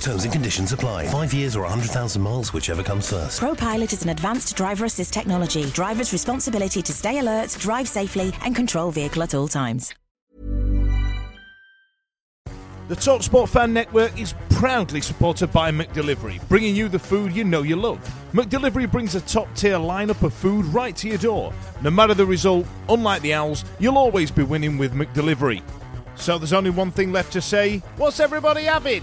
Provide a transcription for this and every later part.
Terms and conditions apply. Five years or 100,000 miles, whichever comes first. ProPilot is an advanced driver assist technology. Driver's responsibility to stay alert, drive safely, and control vehicle at all times. The TalkSport Fan Network is proudly supported by McDelivery, bringing you the food you know you love. McDelivery brings a top tier lineup of food right to your door. No matter the result, unlike the Owls, you'll always be winning with McDelivery. So there's only one thing left to say what's everybody having?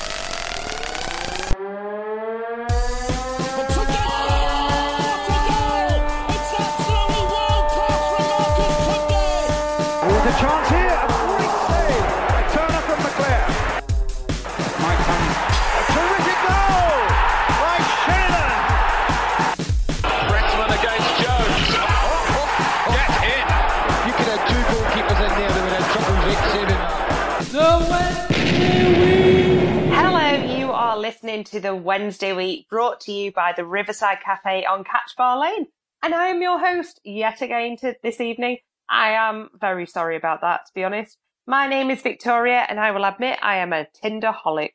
Listening to the Wednesday Week brought to you by the Riverside Cafe on Catch Bar Lane. And I am your host yet again to this evening. I am very sorry about that, to be honest. My name is Victoria and I will admit I am a Tinderholic.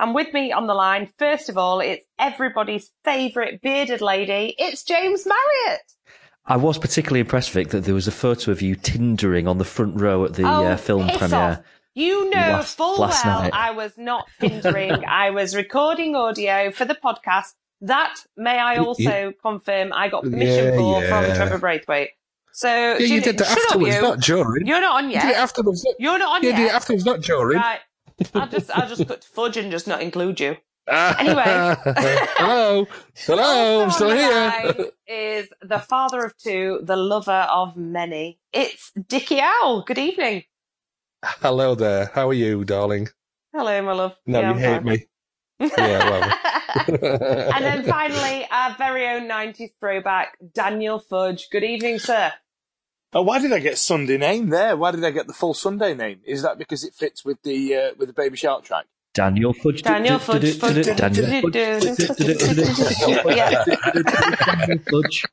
And with me on the line, first of all, it's everybody's favourite bearded lady. It's James Marriott. I was particularly impressed, Vic, that there was a photo of you tindering on the front row at the Oh, uh, film premiere. off. You know last- full last well night. I was not tindering. I was recording audio for the podcast. That may I also confirm I got permission Yeah, for yeah. from Trevor Braithwaite. So Yeah, you Judy- did that afterwards, you. not during. You're not on You did it yet. afterwards. not- You're not on You yet. did it afterwards, not during. Right. I'll just I'll just cut fudge and just not include you. Ah. Anyway. Hello. Hello, I'm still here. is the father of two, the lover of many. It's Dickie Owl. Good evening. Hello there. How are you, darling? Hello, my love. No, Yeah, you I'm hate fine. me. Yeah, well. and then finally, our very own 90s throwback, Daniel Fudge. Good evening, sir. Oh, why did I get Sunday name there? Why did I get the full Sunday name? Is that because it fits with the uh, with the Baby Shark track? Daniel Fudge. Daniel Fudge. Fudge. Daniel Yeah. Daniel Fudge.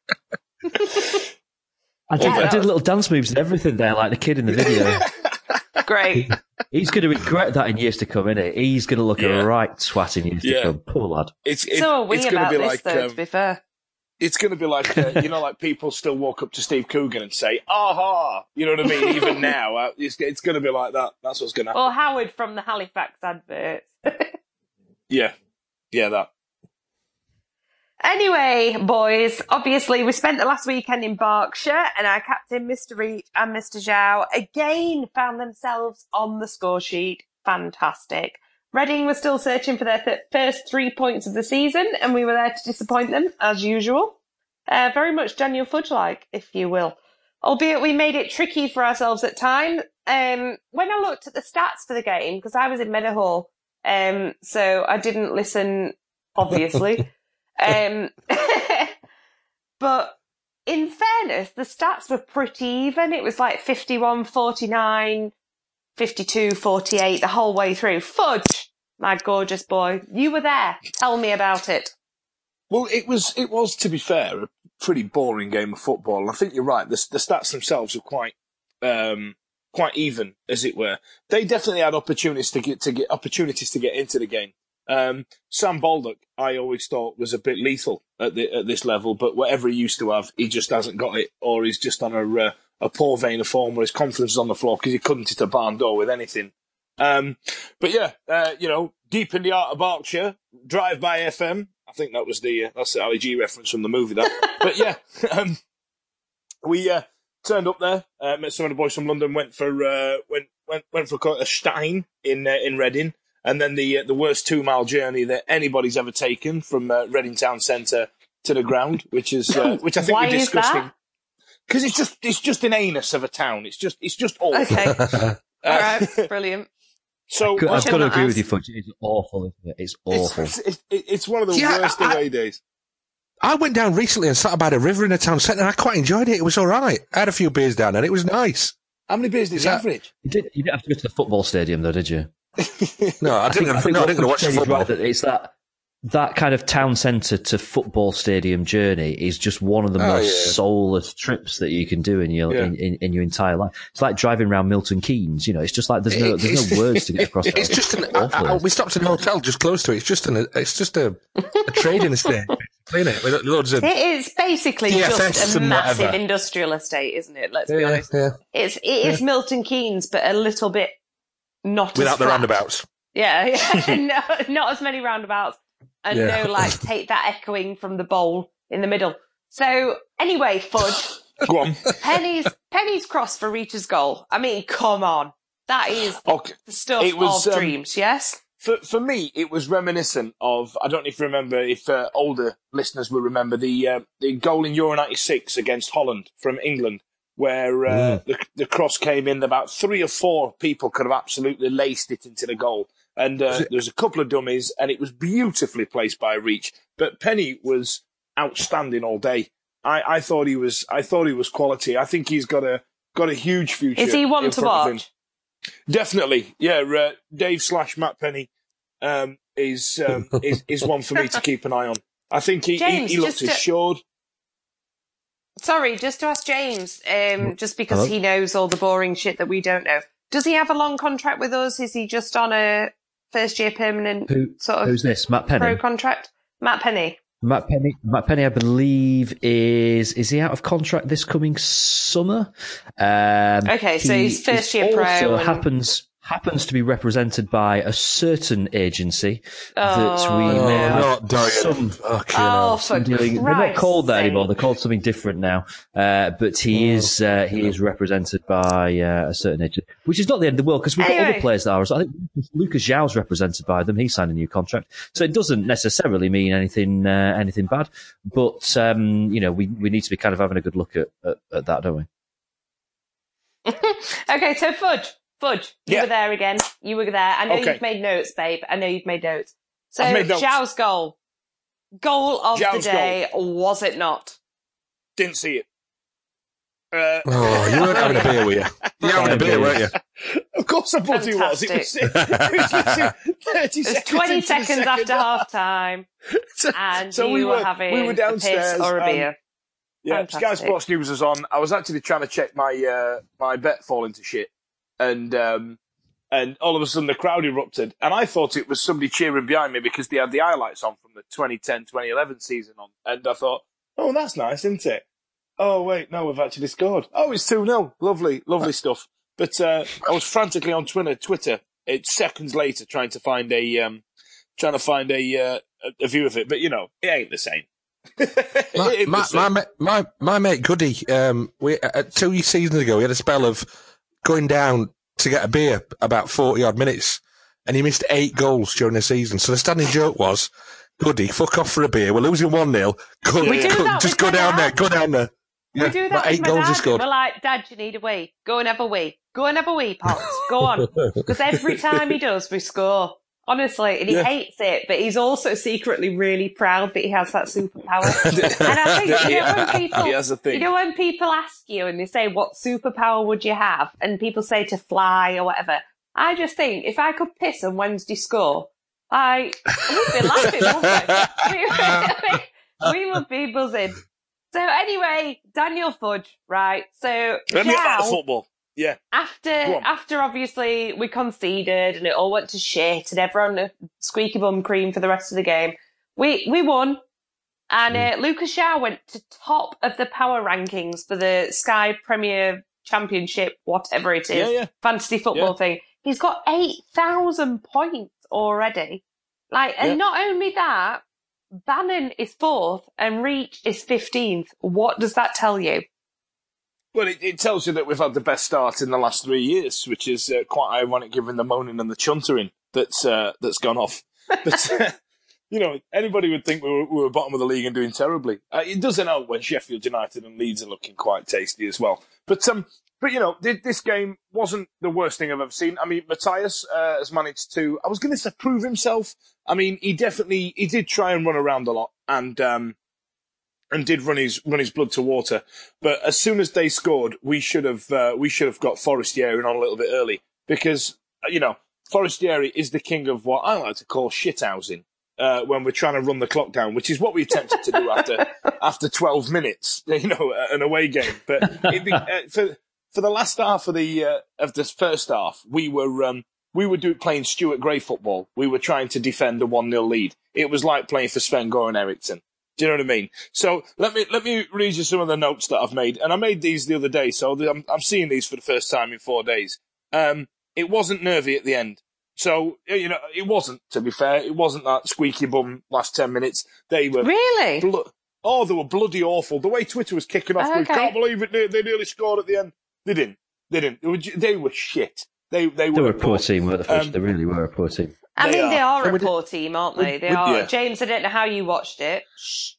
I did, I did little dance moves and everything there, like the kid in the video. Great. He's going to regret that in years to come, isn't he? He's going to look Yeah. a right twat in years Yeah. to come. Poor lad. It's it, so are we it's going to about be this, like though, um, to be fair. it's going to be like uh, you know, like people still walk up to Steve Coogan and say "aha," you know what I mean? Even now, uh, it's it's going to be like that. That's what's going to happen. Or Howard from the Halifax advert. Yeah, yeah, that. Anyway, boys, obviously we spent the last weekend in Berkshire and our captain, Mr. Reach and Mr. Joao, again found themselves on the score sheet. Fantastic. Reading was still searching for their th- first three points of the season and we were there to disappoint them, as usual. Uh, very much Daniel Fudge-like, if you will. Albeit we made it tricky for ourselves at times. Um, when I looked at the stats for the game, because I was in Meadowhall, um, so I didn't listen, obviously. Um, but in fairness, the stats were pretty even. It was like 51, 49, 52, 48 the whole way through. Fudge, my gorgeous boy, you were there. Tell me about it. Well, it was it was to be fair a pretty boring game of football. I think you're right. The, the stats themselves were quite um, quite even, as it were. They definitely had opportunities to get to get opportunities to get into the game. Um, Sam Baldock, I always thought was a bit lethal at the, at this level, but whatever he used to have, he just hasn't got it, or he's just on a uh, a poor vein of form where his confidence is on the floor because he couldn't hit a barn door with anything. Um, but yeah, uh, you know, deep in the art of Berkshire, Drive by FM. I think that was the uh, that's the Ali G reference from the movie. That, but yeah, um, we uh, turned up there, uh, met some of the boys from London, went for uh, went went went for a Stein in uh, in Reading, and then the uh, the worst two mile journey that anybody's ever taken from uh, Reading town centre to the ground, which is uh, which I think we is discussed. because it's just it's just an anus of a town. It's just it's just awful. Okay. Uh, All right, brilliant. So I've got to not agree with you, Fudge. It's awful, isn't it? It's it's, awful. it's, it's, it's one of the Yeah, worst I- away days. I went down recently and sat by the river in the town centre. And I quite enjoyed it. It was all right. I had a few beers down there. It was nice. How many beers did Is you that- average? You, did, you didn't have to go to the football stadium, though, did you? No, I didn't. I, think no, I what didn't to watch Fudge the football. right, it's that that kind of town centre to football stadium journey is just one of the Oh, most yeah. soulless trips that you can do in your Yeah. in, in, in your entire life. It's like driving around Milton Keynes. You know, it's just like there's no there's no words to get across. It's that. just an. awful. I, I, we stopped in a hotel just close to it. It's just an. It's just a, a trading estate, isn't it? With loads of. It is basically DFS just a massive whatever. industrial estate, isn't it? Let's be honest. yeah. It's it is Milton Keynes, but a little bit not Without the flat. roundabouts. Yeah, yeah. no, not as many roundabouts, and Yeah. no like take that echoing from the bowl in the middle. So anyway, fudge. Go on. Penney's Penney's cross for Rita's goal. I mean, come on, that is Okay. the stuff It was, of um, dreams. Yes. For for me, it was reminiscent of. I don't know if you remember, if uh, older listeners will remember the uh, the goal in Euro '96 against Holland from England, where uh, the the cross came in. About three or four people could have absolutely laced it into the goal, and uh, there was a couple of dummies, and it was beautifully placed by Reach. But Penney was outstanding all day. I, I thought he was. I thought he was quality. I think he's got a got a huge future. Is he one in to front watch? Definitely, yeah. Uh, Dave slash Matt Penney um, is, um, is is one for me to keep an eye on. I think he James, he, he looks just to- assured. Sorry, just to ask James, um, just because Hello? he knows all the boring shit that we don't know. Does he have a long contract with us? Is he just on a first year permanent Who, sort of who's this? Matt Penney. pro contract? Matt Penney. Matt Penney. Matt Penney, I believe, is is he out of contract this coming summer? Um, Okay, so he he's first year pro Also and- happens happens to be represented by a certain agency that Oh, we no. may Oh, have not Dorian. some Fucking Oh, hell. dealing. They're not called that sake. anymore. They're called something different now. Uh, but he Oh. is uh, he is represented by uh, a certain agent, which is not the end of the world because we've got other players that are. I think Lucas Joao's represented by them. He signed a new contract, so it doesn't necessarily mean anything uh, anything bad. But um, you know, we we need to be kind of having a good look at, at, at that, don't we? Okay, so Fudge, Fudge, you Yeah. were there again. You were there. I know Okay. you've made notes, babe. I know you've made notes. So I've made notes. Joao's goal, goal of Joao's the day, was it not? Didn't see it. Uh, Oh, you weren't having a beer, were you? You were having a beer, weren't you? of course, I bloody was. It was, it Fantastic. was literally thirty It was seconds. 20 into seconds second after half. half time, So- and so you we were, were having we were a piss or a um, beer. Yeah, Sky Sports News was on. I was actually trying to check my uh, my bet fall into shit, and um, and all of a sudden the crowd erupted, and I thought it was somebody cheering behind me because they had the highlights on from the 2010-2011 season on, and I thought, oh, that's nice, isn't it? Oh wait, no, we've actually scored. Oh, it's two 0 Lovely, lovely stuff. But uh, I was frantically on Twitter, Twitter, it's seconds later trying to find a um, trying to find a uh, a- view of it, but you know, it ain't the same. My, my, my, my, my mate Goody, um, we, uh, two seasons ago, he had a spell of going down to get a beer about 40 odd minutes and he missed eight goals during the season. So the standing joke was, Goody, fuck off for a beer. We're losing 1 0. Go, go- just go down there, go down there. We do that eight goals he scored. We're like, Dad, you need a wee. Go and have a wee. Go and have a wee, Pops. Go on. Because every time he does, we score. Honestly, and he Yeah. hates it, but he's also secretly really proud that he has that superpower. and I think, you know, when people, He has a thing. you know, when people ask you and they say, what superpower would you have? And people say to fly or whatever. I just think if I could piss on Wednesday score, I would be laughing, wouldn't we? we would be buzzing. So anyway, Daniel Fudge, right? So Let me back to football. Yeah. After after obviously we conceded and it all went to shit and everyone squeaky bum cream for the rest of the game, we we won. And Mm. uh, Lucas Joao went to top of the power rankings for the Sky Premier Championship, whatever it is, Yeah, yeah. fantasy football Yeah. thing. He's got eight thousand points already. Like, and not only that, Bannon is fourth and Reach is fifteenth. What does that tell you? Well, it, it tells you that we've had the best start in the last three years, which is uh, quite ironic given the moaning and the chuntering that's uh, that's gone off. But uh, you know, anybody would think we were, we were bottom of the league and doing terribly. Uh, it doesn't help when Sheffield United and Leeds are looking quite tasty as well. But um, but you know, th- this game wasn't the worst thing I've ever seen. I mean, Matthias uh, has managed to. I was going to say prove himself. I mean, he definitely he did try and run around a lot and. Um, and did run his run his blood to water. But as soon as they scored, we should have uh, we should have got Forestieri on a little bit early because uh, you know Forestieri is the king of what I like to call shithousing. Uh, when we're trying to run the clock down, which is what we attempted to do after after 12 minutes, you know, an away game. But be- uh, for for the last half of the uh, of this first half, we were um, we were do, playing Stuart Gray football. We were trying to defend a one 0 lead. It was like playing for Sven Goran Eriksson. Do you know what I mean? So let me let me read you some of the notes that I've made, and I made these the other day. So the- I'm, I'm seeing these for the first time in four days. Um, it wasn't nervy at the end, so you know it wasn't. To be fair, it wasn't that squeaky bum last ten minutes. They were Really? blo- oh, they were bloody awful. The way Twitter was kicking off, we can't believe it. They, they nearly scored at the end. They didn't. They didn't. They were, they were shit. They they were, They were a poor poor. team, weren't they? Um, they really were a poor team. I They mean, they are. are And a we did- poor team, aren't they? we- They we- are. yeah. James, I don't know how you watched it. Shh.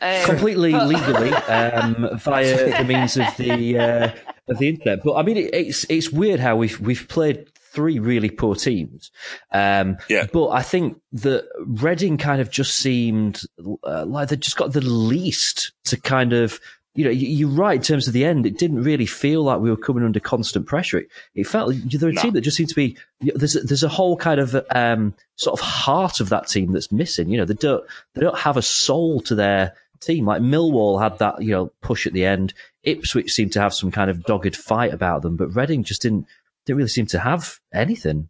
Um, completely but- legally um, via the means of the uh, of the internet. But I mean, it, it's it's weird how we've we've played three really poor teams. Um, Yeah. But I think that Reading kind of just seemed uh, like they just got the least to kind of. You know, you- you're right in terms of the end. It didn't really feel like we were coming under constant pressure. It, it felt like they're a No. team that just seemed to be. There's a, there's a whole kind of um, sort of heart of that team that's missing. You know, they don't they don't have a soul to their team. Like Millwall had that, you know, push at the end. Ipswich seemed to have some kind of dogged fight about them, but Reading just didn't didn't really seem to have anything.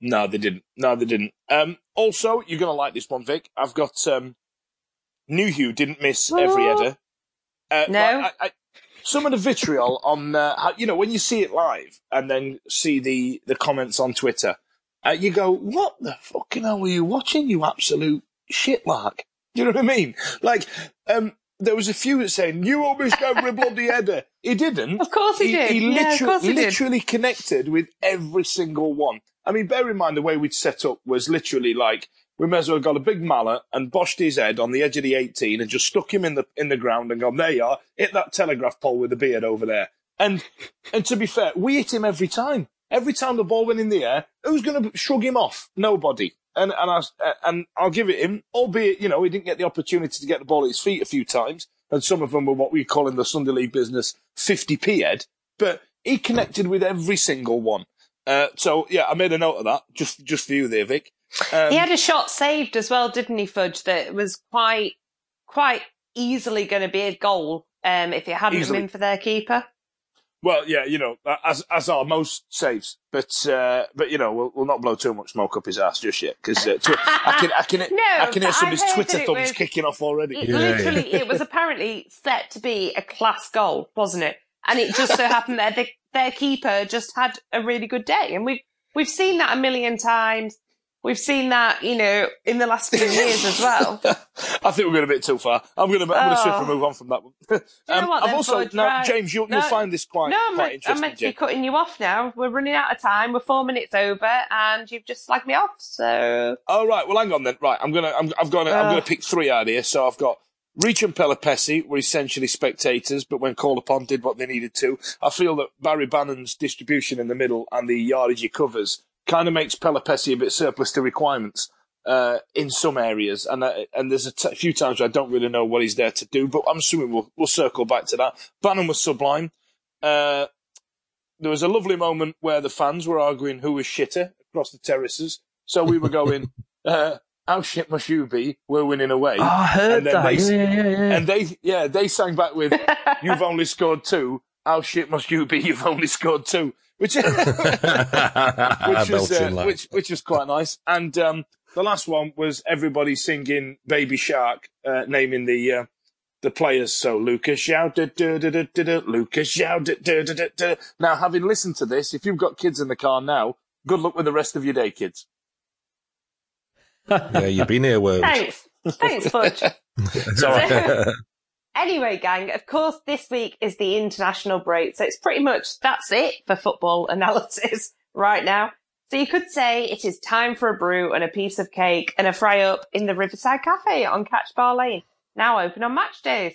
No, they didn't. No, they didn't. Um, also, you're going to like this one, Vic. I've got um, Nuhiu didn't miss every header. Uh, No. I, I, some of the vitriol on, uh, you know, when you see it live and then see the, the comments on Twitter, uh, you go, what the fucking hell were you watching, you absolute shitlark? Do you know what I mean? Like, um, there was a few that saying, you almost every bloody header. He didn't. Of course he did. He Yeah, of literally, course he did. literally connected with every single one. I mean, bear in mind the way we'd set up was literally like we may as well have got a big mallet and boshed his head on the edge of the 18 and just stuck him in the in the ground and gone, there you are, hit that telegraph pole with the beard over there. And and to be fair, we hit him every time. Every time the ball went in the air, who's going to shrug him off? Nobody. And and I and I'll give it him, albeit you know he didn't get the opportunity to get the ball at his feet a few times, and some of them were what we call in the Sunday League business 50p head. But he connected with every single one. Uh, so yeah, I made a note of that just just for you there, Vic. Um, he had a shot saved as well, didn't he, Fudge? That was quite, quite easily going to be a goal um, if it hadn't Easily. been for their keeper. Well, yeah, you know, as as are most saves, but uh, but you know, we'll, we'll not blow too much smoke up his ass just yet because uh, twi- I can I can No, I can hear but some of his Twitter that it thumbs was- kicking off already. It literally, it was apparently set to be a class goal, wasn't it? And it just so happened that the, their keeper just had a really good day, and we've we've seen that a million times. We've seen that, you know, in the last few years as well. I think we're going a bit too far. I'm going to I'm going to Oh. swiftly move on from that one. you know Um, what I've then, also now, Right. James, you'll, No, you'll find this quite no, I'm, quite I'm interesting. meant to be cutting you off now. We're running out of time. We're four minutes over, and you've just slagged me off. So Oh right, well hang on then. Right, I'm gonna I'm, I've got I'm gonna pick three out here. So I've got Reach and Pelupessy were essentially spectators, but when called upon, did what they needed to. I feel that Barry Bannon's distribution in the middle and the yardage he covers kind of makes Pelupessy a bit surplus to requirements uh, in some areas, and uh, and there's a t- few times where I don't really know what he's there to do. But I'm assuming we'll we'll circle back to that. Bannon was sublime. Uh, there was a lovely moment where the fans were arguing who was shitter across the terraces. So we were going, uh, "How shit must you be? We're winning away." Oh, I heard And that. they- yeah, yeah, yeah. And they, yeah, they sang back with, "You've only scored two. how shit must you be? You've only scored two, which which was uh, which which was quite nice. And um, the last one was everybody singing "Baby Shark," uh, naming the uh, the players. So Lucas da, Lucas da. Now, having listened to this, if you've got kids in the car now, good luck with the rest of your day, kids. yeah, you've been here, world. Thanks. Thanks, Butch. It's all right. Anyway, gang, of course, this week is the international break, so it's pretty much that's it for football analysis right now. So you could say it is time for a brew and a piece of cake and a fry up in the Riverside Cafe on Catch Bar Lane, now open on match days.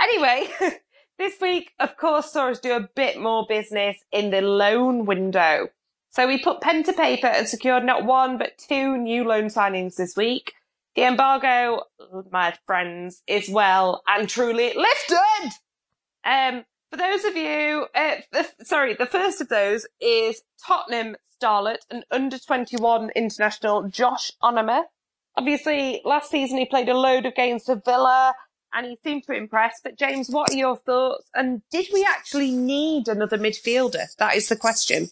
Anyway, this week, of course, saw us do a bit more business in the loan window. So we put pen to paper and secured not one, but two new loan signings this week. The embargo, my friends, is well and truly lifted. Um, for those of you, uh, the, sorry, the first of those is Tottenham starlet and under 21 international Josh Onomah. Obviously, last season he played a load of games for Villa and he seemed to impress. But James, what are your thoughts? And did we actually need another midfielder? That is the question.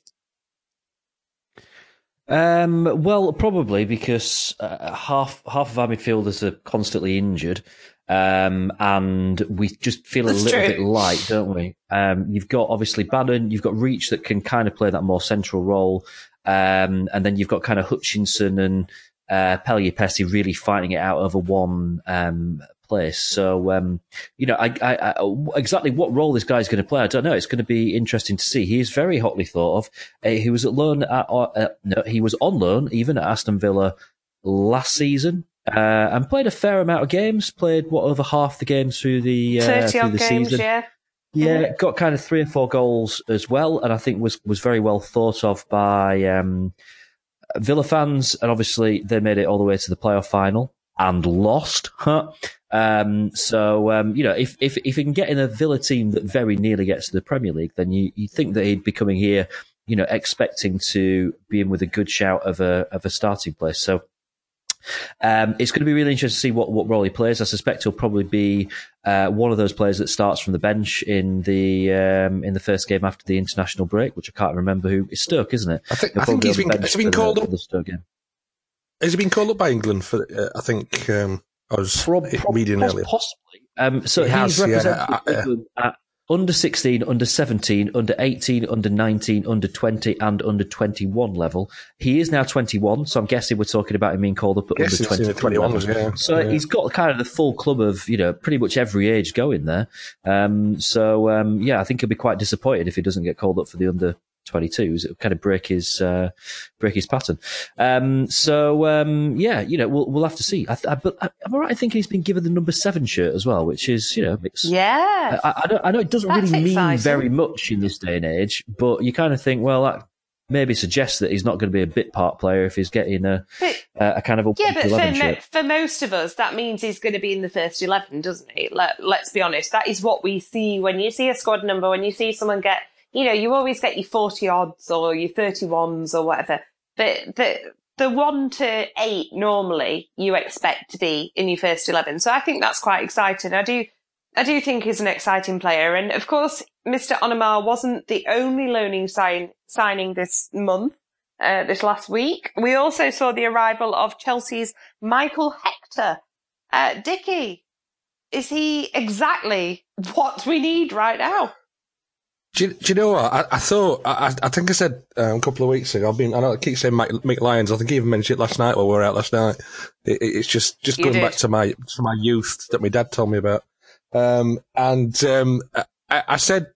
Um, well, probably because uh, half half of our midfielders are constantly injured, um, and we just feel That's a little true. bit light, don't we? Um, you've got obviously Bannon, you've got Reach that can kind of play that more central role, um, and then you've got kind of Hutchinson and uh, Pellier really fighting it out over one um, place. So, um, you know, I, I, I, exactly what role this guy's going to play, I don't know. It's going to be interesting to see. He is very hotly thought of. Uh, he was at loan at, uh, no, he was on loan even at Aston Villa last season. Uh, and played a fair amount of games. Played what over half the games through the uh, 30 through odd the games, season. yeah. Yeah, got kind of three or four goals as well, and I think was was very well thought of by um, Villa fans. And obviously, they made it all the way to the playoff final and lost. Huh? Um, so um, you know, if if if he can get in a Villa team that very nearly gets to the Premier League, then you you think that he'd be coming here, you know, expecting to be in with a good shout of a of a starting place. So. Um, it's going to be really interesting to see what, what role he plays. I suspect he'll probably be uh, one of those players that starts from the bench in the um, in the first game after the international break, which I can't remember who. It's Stoke, isn't it? I think, I think he's been, has he been for the- called up. the Stoke game. Has he been called up by England for? Uh, I think um, I was reading Poss- earlier. Possibly. Um, so He he's has, represented uh, uh, England at under 16, under 17, under 18, under 19, under 20, and under 21 level. He is now 21, so I'm guessing we're talking about him being called up at under it's in 21 level. yeah. So Yeah. he's got kind of the full club of, you know, pretty much every age going there. Um, so, um, yeah, I think he'll be quite disappointed if he doesn't get called up for the under 22s. It'll kind of break his, uh, break his pattern. Um, so, um, yeah, you know, we'll, we'll have to see. I, I, but I, am I right in thinking he's been given the number seven shirt as well, which is, you know, it's, Yeah. I, I, know, I know it doesn't That's really mean exciting. very much in this day and age, but you kind of think, well, that maybe suggests that he's not going to be a bit part player if he's getting a, But- a, a kind of a Yeah, but 11 for, mo- for most of us, that means he's going to be in the first 11, doesn't he? Let, let's be honest. That is what we see when you see a squad number, when you see someone get, you know, you always get your 40 odds or your 31s or whatever. But the, the one to eight normally you expect to be in your first 11. So I think that's quite exciting. I do, I do think he's an exciting player. And of course, Mr. Onomah wasn't the only loaning sign, signing this month uh, this last week. We also saw the arrival of Chelsea's Michael Hector. Uh, Dicky, is he exactly what we need right now? Do you, do you know what? I, I thought, I, I think I said um, a couple of weeks ago, I've been, I know I keep saying Mike, Mick Lyons, I think he even mentioned it last night while we were out last night. It, it- it's just, just You going did. back to my, to my youth that my dad told me about. Um, and, um, I, I said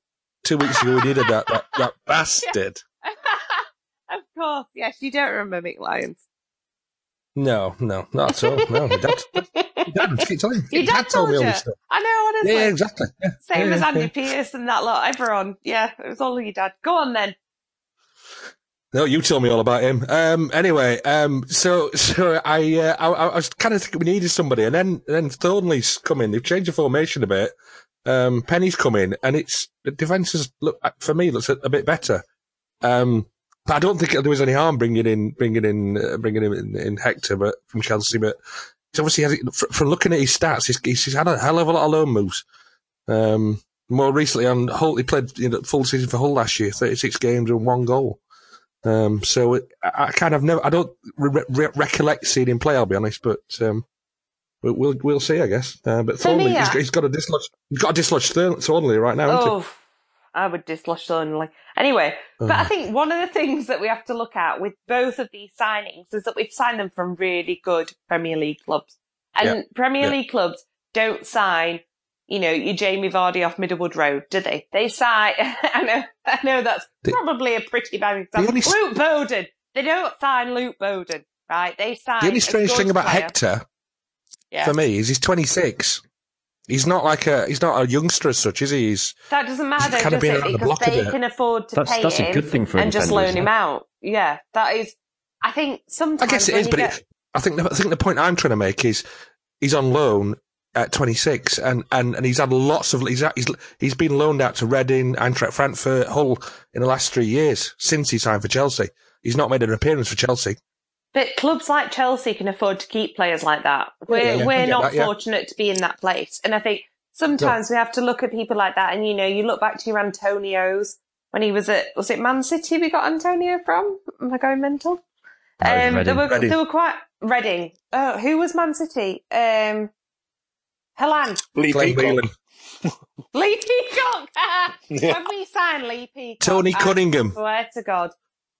two weeks ago we needed that, that, that bastard. of course, yes, you don't remember Mick Lyons. No, no, not at all. No, my dad, my dad, keep telling me. Your dad told me all this stuff. I know, honestly. Yeah, exactly. Yeah. Same Yeah, as Andy yeah. Pearce and that lot. Everyone. Yeah, it was all your dad. Go on then. No, you tell me all about him. Um, anyway, um, so so I, uh, I I was kind of thinking we needed somebody, and then then Thorniley's come in. They've changed the formation a bit. Um, Penney's come in, and it's the defense has look for me looks a, a bit better. Um, but I don't think there was any harm bringing in bringing in uh, bringing him in, in Hector, but from Chelsea. But he's obviously has, fr- from looking at his stats, he's, he's had a hell of a lot of loan moves. Um, More recently on Hull, he played you know, full season for Hull last year, 36 games and one goal. Um, so it, I, I kind of never, I don't re- re- recollect seeing him play, I'll be honest, but, um, we'll, we'll, we'll see, I guess. Uh, but Thorniley, he's, he's got a dislodge, he's got a dislodge Thor- Thorniley right now, Oh, I would dislodge Thorniley. Anyway, but I think one of the things that we have to look at with both of these signings is that we've signed them from really good Premier League clubs. And Yeah. Premier Yeah. League clubs don't sign, you know, your Jamie Vardy off Middlewood Road, do they? They sign, I know, I know that's probably a pretty bad example. only Luke Bowden. They don't sign Luke Bowden, right? They sign The only strange thing about player. Hector Yeah. for me is he's 26. He's not like a, he's not a youngster as such, is he? He's, That doesn't matter, kind of does been it? around the Because block they can afford to That's- pay that's a him good thing for a and just loan him out. Yeah, that is. I think sometimes. I guess it when is, you but get- it, I think the, I think the point I'm trying to make is he's on loan at 26, and, and, and he's had lots of he's he's he's been loaned out to Reading, Eintracht Frankfurt, Hull in the last three years since he signed for Chelsea. He's not made an appearance for Chelsea. But clubs like Chelsea can afford to keep players like that. We're yeah, yeah, we're not that, yeah. fortunate to be in that place, and I think sometimes we have to look at people like that. And you know, you look back to your Antonio's when he was at was it Man City? We got Antonio from. Am I going mental? No, Um, they were Reading. they were quite Reading. Oh, who was Man City? Um, Helen. Lee Glenn Peacock. Lee Peacock. Yeah. When we signed Lee Peacock, Tony I Cunningham. swear to God.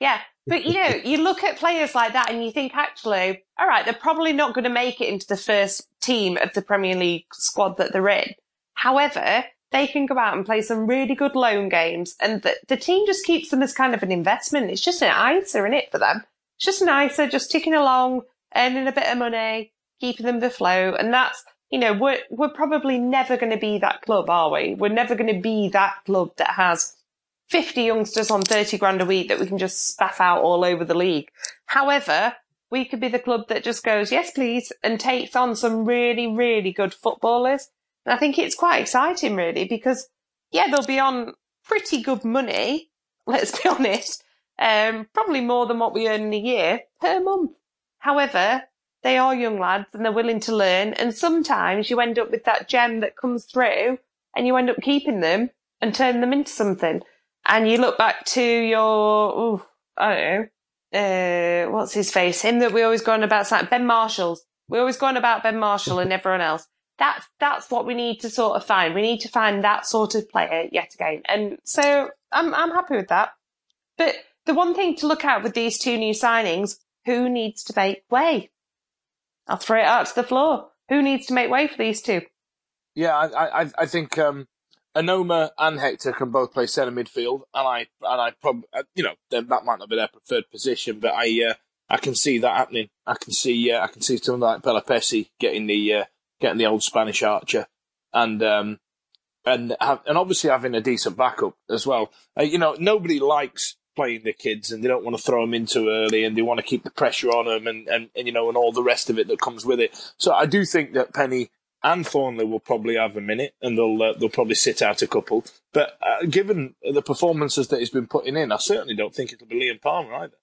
Yeah, but you know, you look at players like that and you think, actually, all right, they're probably not going to make it into the first team of the Premier League squad that they're in. However, they can go out and play some really good loan games, and the, the team just keeps them as kind of an investment. It's just an ISA in it for them. It's just an ISA, just ticking along, earning a bit of money, keeping them afloat, and that's you know we're we're probably never going to be that club, are we? We're never going to be that club that has 50 youngsters on 30 grand a week that we can just spaff out all over the league. However, we could be the club that just goes, yes, please, and takes on some really, really good footballers. And I think it's quite exciting, really, because, yeah, they'll be on pretty good money, let's be honest, um, probably more than what we earn in a year per month. However, they are young lads and they're willing to learn. And sometimes you end up with that gem that comes through and you end up keeping them and turn them into something. And you look back to your, ooh, I don't know, uh, what's his face? Him that we always go on about, like Ben Marshall's. We always go on about Ben Marshall and everyone else. That's, that's what we need to sort of find. We need to find that sort of player yet again. And so I'm, I'm happy with that. But the one thing to look at with these two new signings, who needs to make way? I'll throw it out to the floor. Who needs to make way for these two? Yeah, I, I, I think um, Onomah and Hector can both play centre midfield, and I, and I probably, you know, that might not be their preferred position, but I, uh, I can see that happening. I can see, uh, I can see someone like Pelupessy getting the, uh, getting the old Spanish archer, and um, and have, and obviously having a decent backup as well. Uh, you know, nobody likes playing the kids, and they don't want to throw them in too early, and they want to keep the pressure on them, and, and, and you know, and all the rest of it that comes with it. So I do think that Penney and Thorniley will probably have a minute, and they'll uh, they'll probably sit out a couple. But uh, given the performances that he's been putting in, I certainly don't think it'll be Liam Palmer either.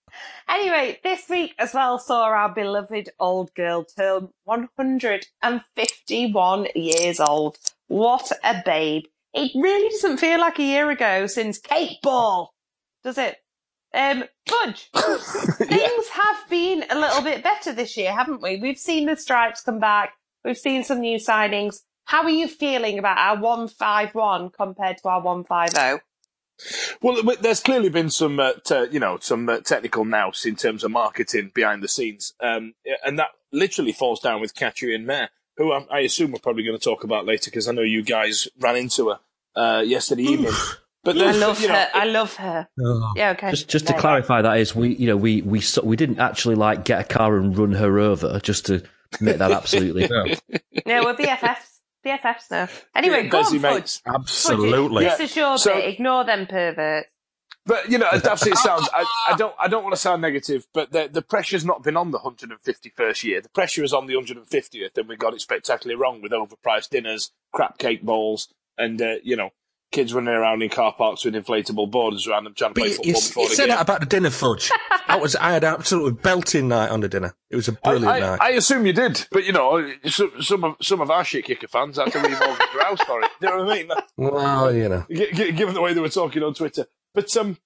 Anyway, this week as well saw our beloved old girl turn 151 years old. What a babe. It really doesn't feel like a year ago since Kate Ball, does it? Um, Budge, things have been a little bit better this year, haven't we? We've seen the stripes come back. We've seen some new signings. How are you feeling about our 151 compared to our 150? Well, there's clearly been some, uh, te- you know, some uh, technical nous in terms of marketing behind the scenes, um, and that literally falls down with Katrien Meire, who I, I assume we're probably going to talk about later because I know you guys ran into her uh, yesterday evening. But I love you know, her. I love her. Yeah, okay. Just, just to clarify, that is we, you know, we we we didn't actually like get a car and run her over, just to make that absolutely. No, we're BFFs. BFFs now. Anyway, Yeah, go on, Desi Fudge. mates. Absolutely. This is your So- bit. Ignore them perverts. But you know, as daft as it sounds, I, I don't, I don't want to sound negative, but the the pressure's not been on the 151st year. The pressure is on the 150th, and we got it spectacularly wrong with overpriced dinners, crap cake balls, and uh, you know, kids running around in car parks with inflatable borders around them trying to play football you, before you the said game. that about the dinner fudge. that was, I had an absolutely belting night on the dinner. It was a brilliant I, I, night. I assume you did, but you know, some, some of some of our shit kicker fans had to remortgage their house for it. You know what I mean? well, you know. G- g- given the way they were talking on Twitter. But um,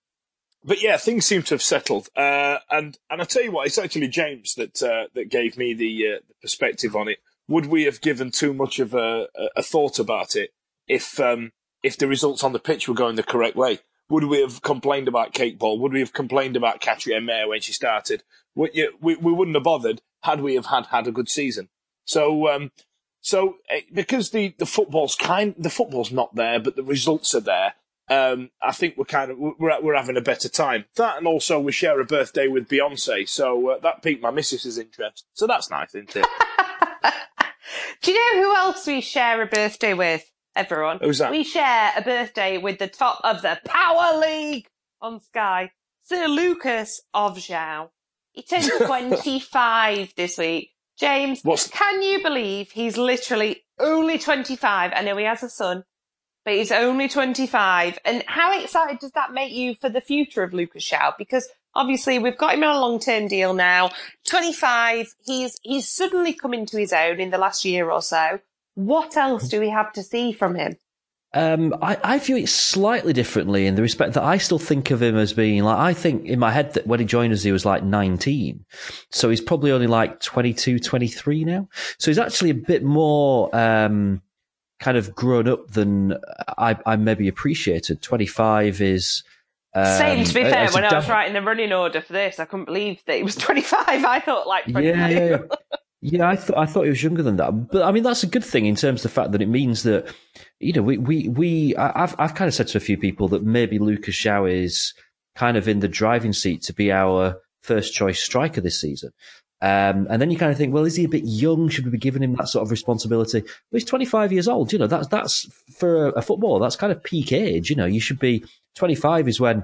but yeah, things seem to have settled. Uh, and and I tell you what, it's actually James that uh, that gave me the, uh, perspective on it. Would we have given too much of a, a, a thought about it if um, if the results on the pitch were going the correct way? Would we have complained about Cake Ball? Would we have complained about Katrien Meire when she started? You, we, we wouldn't have bothered had we have had had a good season. So um, so eh, because the, the football's kind the football's not there, but the results are there. Um, I think we're kind of we're we're having a better time. That and also we share a birthday with Beyonce, so uh, that piqued my missus's interest. So that's nice, isn't it? Do you know who else we share a birthday with? Everyone. Who's that? We share a birthday with the top of the Power League on Sky, Sir Lucas of Joao. He turned 25 this week. James, What's- can you believe he's literally only 25? I know he has a son, but he's only 25. And how excited does that make you for the future of Lucas Joao? Because obviously we've got him on a long-term deal now. 25, he's, he's suddenly come into his own in the last year or so. What else do we have to see from him? Um, I, I view it slightly differently in the respect that I still think of him as being like, I think in my head that when he joined us, he was like 19. So he's probably only like 22, 23 now. So he's actually a bit more, um, kind of grown up than I, I maybe appreciated. 25 is, um, Same, to be fair, as a when I was writing the running order for this, I couldn't believe that he was 25. I thought like 25. Yeah, yeah, yeah. I thought I thought he was younger than that, but I mean that's a good thing in terms of the fact that it means that you know we we we I've I've kind of said to a few people that maybe Lucas Joao is kind of in the driving seat to be our first choice striker this season. Um, and then you kind of think, well, is he a bit young? Should we be giving him that sort of responsibility? But he's 25 years old. You know, that's that's for a, a footballer. That's kind of peak age. You know, you should be 25 is when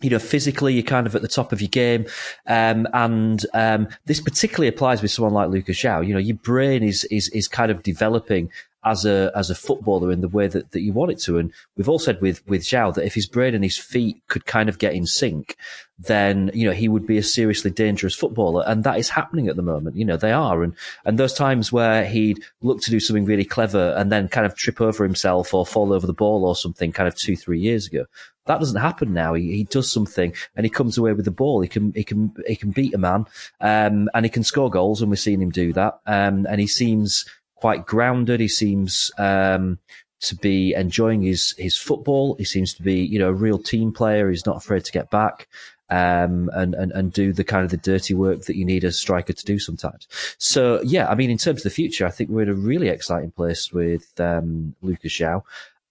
you know, physically you're kind of at the top of your game. Um, and, um, this particularly applies with someone like Lucas Joao. You know, your brain is, is, is kind of developing as a, as a footballer in the way that, that you want it to. And we've all said with, with Joao that if his brain and his feet could kind of get in sync, then, you know, he would be a seriously dangerous footballer. And that is happening at the moment. You know, they are. And, and those times where he'd look to do something really clever and then kind of trip over himself or fall over the ball or something kind of two, three years ago. That doesn't happen now. He, he does something and he comes away with the ball. He can, he can, he can beat a man, um, and he can score goals and we've seen him do that. Um, and he seems quite grounded. He seems, um, to be enjoying his, his football. He seems to be, you know, a real team player. He's not afraid to get back. Um, and, and, and do the kind of the dirty work that you need a striker to do sometimes. So yeah, I mean, in terms of the future, I think we're in a really exciting place with, um, Lucas Joao.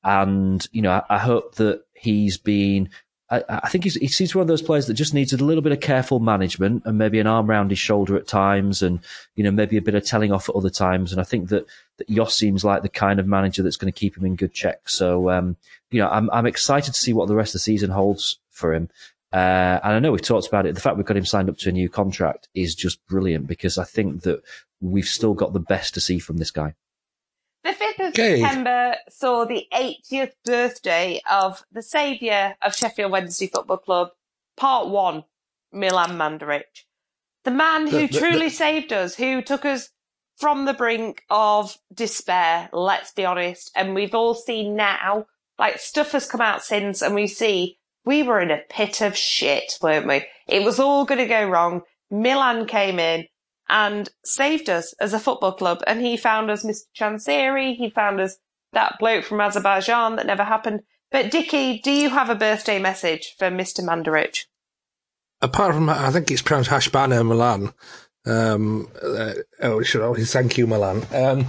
And, you know, I, I hope that he's been, I, I think he's, he seems one of those players that just needs a little bit of careful management and maybe an arm around his shoulder at times and, you know, maybe a bit of telling off at other times. And I think that, that Jos seems like the kind of manager that's going to keep him in good check. So, um, you know, I'm, I'm excited to see what the rest of the season holds for him. Uh, and I know we've talked about it. The fact we've got him signed up to a new contract is just brilliant because I think that we've still got the best to see from this guy. The 5th of. September saw the 80th birthday of the saviour of Sheffield Wednesday Football Club, Part 1, Milan Mandaric. The man who The- the- truly the- saved us, who took us from the brink of despair, let's be honest. And we've all seen now, like stuff has come out since and we see we were in a pit of shit, weren't we? It was all going to go wrong. Milan came in and saved us as a football club. And he found us Mr. Chansiri. He found us that bloke from Azerbaijan that never happened. But Dicky, do you have a birthday message for Mr. Mandaric? apart from I think it's pronounced Hashbana Milan. Um, uh, oh, should always thank you, Milan. Um,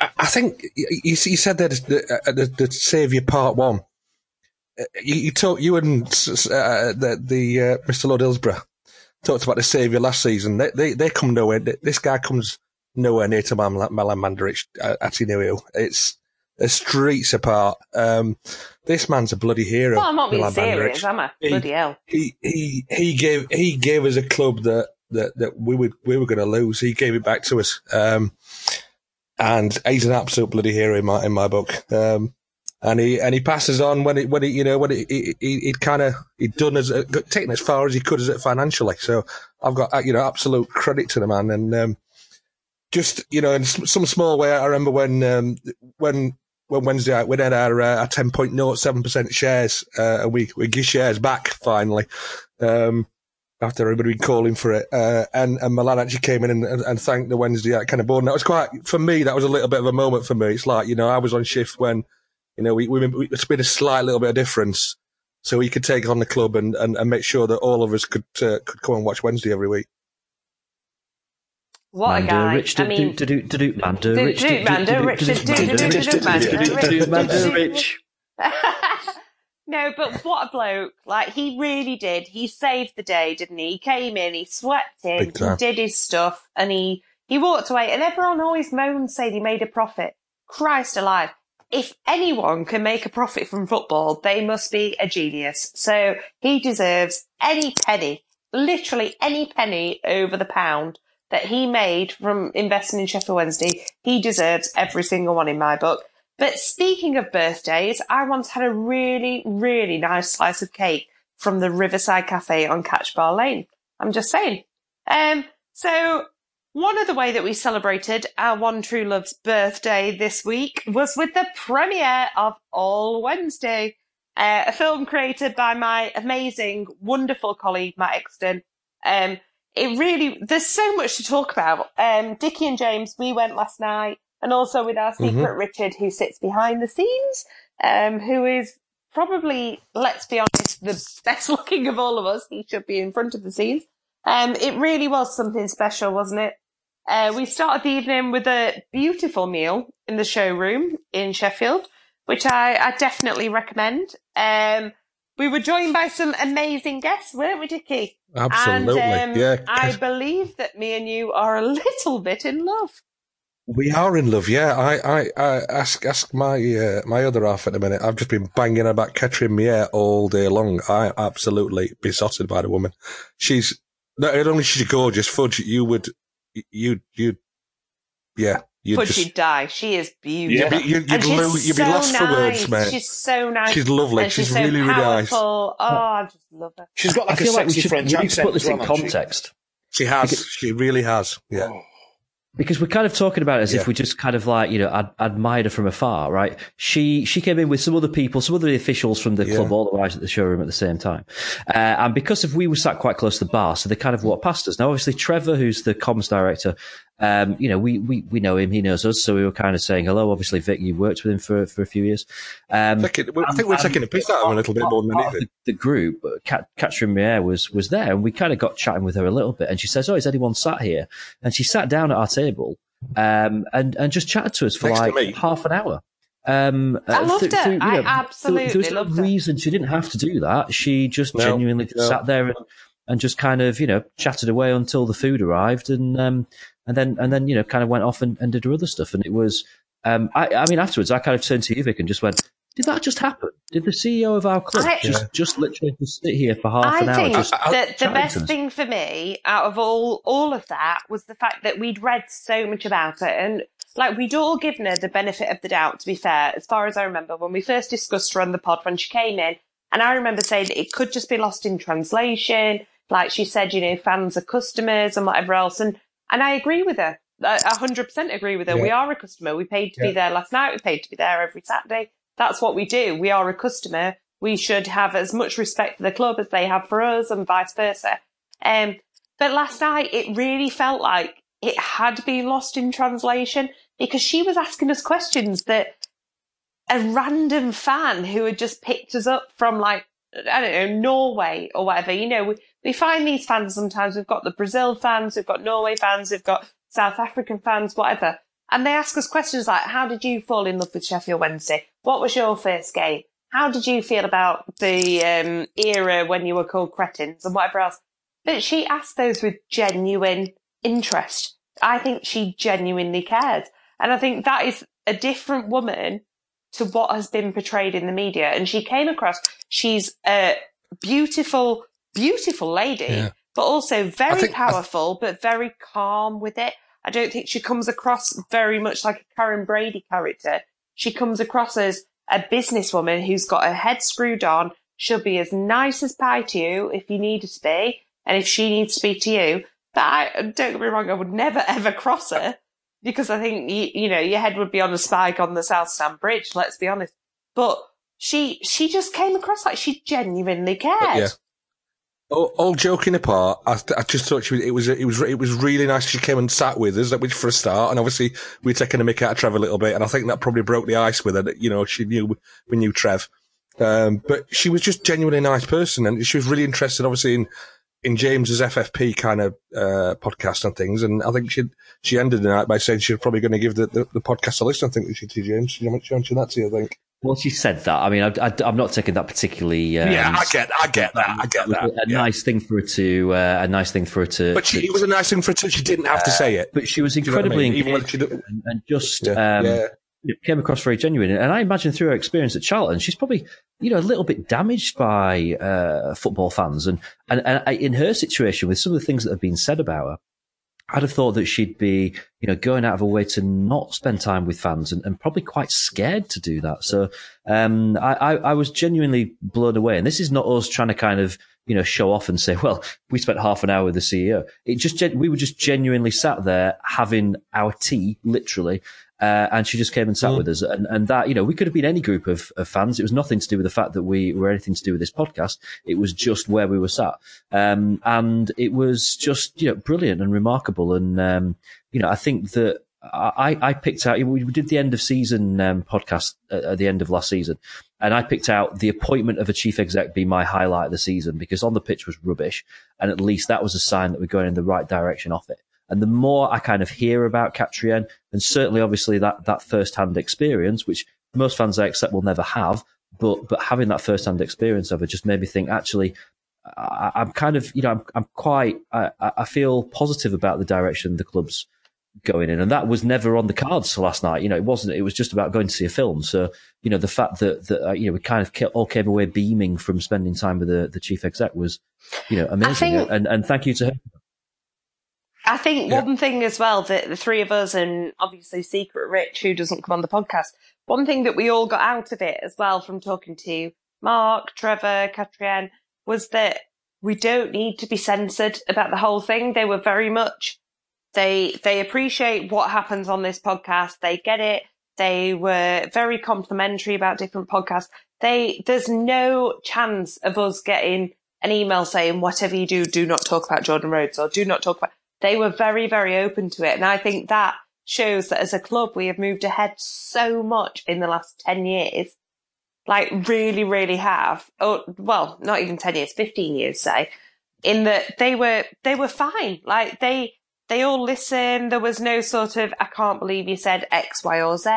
I, I think you, you said that the, uh, the, the Saviour Part One. Uh, You, you talked, you and uh, the, the uh, Mr. Lord Hillsborough talked about the Saviour last season. They, they they come nowhere. This guy comes nowhere near to Milan Milan Mandaric uh, at. It's the streets apart. Um, this man's a bloody hero. Well, I'm not being serious, Mandaric. am I? He- Bloody hell. he he he gave he gave us a club that that, that we would we were going to lose. He gave it back to us, um, and he's an absolute bloody hero in my in my book. Um, and he and he passes on when it when it you know when it, he, he, he'd kind of he'd done as taken as far as he could as it financially. So I've got uh, you know absolute credit to the man, and um, just you know in some small way, I remember when um, when when Wednesday we had our uh, our ten point note seven percent shares, uh, and we we get shares back finally. Um, after everybody been calling for it, uh, and and Milan actually came in and, and, and thanked the Wednesday kind of board. And that was quite for me. That was a little bit of a moment for me. It's like you know I was on shift when you know we, we, we it's been a slight little bit of difference, so we could take on the club and, and, and make sure that all of us could uh, could come and watch Wednesday every week. What a guy! Rich, I do, mean, do, do, do, do, Mando do- Rich, do- do, do, Mando do, Rich, do, do- do, do- do, do- do, do- do, do- Mando do, do, Rich, do, do- Mando do- Rich. no, but what a bloke! Like he really did. He saved the day, didn't he? He came in, he swept in, Big he time. did his stuff, and he he walked away. And everyone always moans, saying he made a profit. Christ alive! If anyone can make a profit from football, they must be a genius. So he deserves any penny, literally any penny over the pound that he made from investing in Sheffield Wednesday. He deserves every single one in my book. But speaking of birthdays, I once had a really, really nice slice of cake from the Riverside Cafe on Catch Bar Lane. I'm just saying. Um, so one of the way that we celebrated our one true love's birthday this week was with the premiere of All Wednesday, uh, a film created by my amazing, wonderful colleague Matt Exton. Um, it really, there's so much to talk about. Um, Dicky and James, we went last night, and also with our secret Mhm. Richard, who sits behind the scenes, um, who is probably, let's be honest, the best looking of all of us. He should be in front of the scenes. Um, it really was something special, wasn't it? Uh, we started the evening with a beautiful meal in the showroom in Sheffield, which I, I definitely recommend. Um, we were joined by some amazing guests, weren't we, Dicky? Absolutely, And, um, yeah. I believe that me and you are a little bit in love. We are in love, yeah. I, I, I ask ask my uh, my other half in a minute. I've just been banging about Katrien Meire all day long. I absolutely besotted by the woman. She's not only she's gorgeous, Fudge. You would, you you, yeah. You'd Could just, she die? She is beautiful. You'd be- you'd- you'd she's lose- you'd be so lost for words, nice. mate. She's so nice. She's lovely. And She's so really, really nice. Oh, I just love her. She's got like I a feel like we sexy should, French we need to put this in well, she? context. she has. She really has. Yeah. Oh. Because we're kind of talking about it as Yeah. if we just kind of like, you know, ad- admired her from afar, right? She, she came in with some other people, some other officials from the Yeah. club all the arrived at the showroom at the same time. Uh, and because of we were sat quite close to the bar, so they kind of walked past us. Now, obviously, Trevor, who's the comms director, um, you know, we, we, we know him, he knows us. So we were kind of saying hello. Obviously, Vic, you've worked with him for, for a few years. Um, Taking- I think we're taking a piss out of him a little bit more than part anything. the, the group, uh, Kat, Katrien Meire was was there, and we kind of got chatting with her a little bit. And she says, "Oh, is anyone sat here?" And she sat down at our table, um, and and just chatted to us for Next like half an hour. Um, I loved her. I there- absolutely there was no loved her. reason she didn't have to do that. She just No, genuinely no. sat there and, and just kind of you know chatted away until the food arrived, and um, and then and then you know kind of went off and, and did her other stuff. And it was, um, I, I mean, afterwards I kind of turned to you, Vic, and just went. Did that just happen? Did the CEO of our club I- just, just literally just sit here for half I an hour? think Just that the best thing for me out of all all of that was the fact that we'd read so much about it and like we'd all given her the benefit of the doubt to be fair as far as i remember when we first discussed her on the pod when she came in and i remember saying that it could just be lost in translation like she said you know fans are customers and whatever else and and i agree with her I hundred percent agree with her. We are a customer. We paid to be there last night. We paid to be there every Saturday. That's what we do. We are a customer. We should have as much respect for the club as they have for us and vice versa. Um, but last night it really felt like it had been lost in translation because she was asking us questions that a random fan who had just picked us up from like, I don't know, Norway or whatever. You know, we, we find these fans sometimes. We've got the Brazil fans, we've got Norway fans, we've got South African fans, whatever. And they ask us questions like, how did you fall in love with Sheffield Wednesday? What was your first game? How did you feel about the um, era when you were called cretins and whatever else? But she asked those with genuine interest. I think she genuinely cared. And I think that is a different woman to what has been portrayed in the media. And she came across, she's a beautiful, beautiful lady, Yeah. but also very think- powerful, but very calm with it. I don't think she comes across very much like a Karren Brady character. She comes across as a businesswoman who's got her head screwed on. She'll be as nice as pie to you if you need her to be, and if she needs to speak to you. But I, don't get me wrong, I would never ever cross her because I think you, you know your head would be on a spike on the South Stand Bridge. Let's be honest. But she she just came across like she genuinely cared. Yeah. All, all joking apart, I, I just thought she was, it was it was it was really nice. She came and sat with us, which for a start, and obviously we were taking a mick out of Trev a little bit, and I think that probably broke the ice with her. That you know she knew we knew Trev, um, but she was just genuinely a nice person, and she was really interested, obviously in in James's FFP kind of uh, podcast and things. And I think she she ended the night by saying she was probably going to give the, the, the podcast a listen. I think she did, James. She mentioned that to you, I think. Well, she said that. I mean, I, am not taking that particularly. Um, yeah, I get, I get that. I get that. A, yeah. nice thing for her to, uh, a nice thing for her to. But she, to, it was a nice thing for her to. She didn't have to say it. But she was incredibly you know I mean? engaged and, and, just yeah. Um, yeah. Came across very genuine. And I imagine through her experience at Charlton, she's probably, you know, a little bit damaged by uh, football fans. And, and, and in her situation, with some of the things that have been said about her, I'd have thought that she'd be, you know, going out of her way to not spend time with fans and, and probably quite scared to do that. So, um, I, I, I, was genuinely blown away. And this is not us trying to kind of, you know, show off and say, well, we spent half an hour with the CEO. It just, we were just genuinely sat there having our tea, literally, uh, and she just came and sat mm. with us. And, and that, you know, we could have been any group of, of, fans. It was nothing to do with the fact that we were anything to do with this podcast. It was just where we were sat. Um, and it was just, you know, brilliant and remarkable. And, um, you know, I think that I, I picked out, we did the end of season um, podcast at, at the end of last season. And I picked out the appointment of a chief exec be my highlight of the season because on the pitch was rubbish. And at least that was a sign that we're going in the right direction off it. And the more I kind of hear about Katrien, and certainly obviously that, that first hand experience, which most fans I accept will never have, but, but having that first hand experience of it just made me think actually, I, am kind of, you know, I'm, I'm quite, I, I feel positive about the direction the club's going in. And that was never on the cards last night. You know, it wasn't, it was just about going to see a film. So, you know, the fact that, that, uh, you know, we kind of all came away beaming from spending time with the, the chief exec was, you know, amazing. Think, and, and thank you to her. I think yeah. one thing as well that the three of us and obviously Secret Rich, who doesn't come on the podcast, one thing that we all got out of it as well from talking to Mark, Trevor, Katrien, was that we don't need to be censored about the whole thing. They were very much they they appreciate what happens on this podcast. They get it. They were very complimentary about different podcasts. They there's no chance of us getting an email saying whatever you do, do not talk about Jordan Rhodes or do not talk about they were very, very open to it. And I think that shows that as a club, we have moved ahead so much in the last 10 years. Like really, really have. Oh, well, not even 10 years, 15 years, say, in that they were, they were fine. Like they, they all listened. There was no sort of, I can't believe you said X, Y, or Z.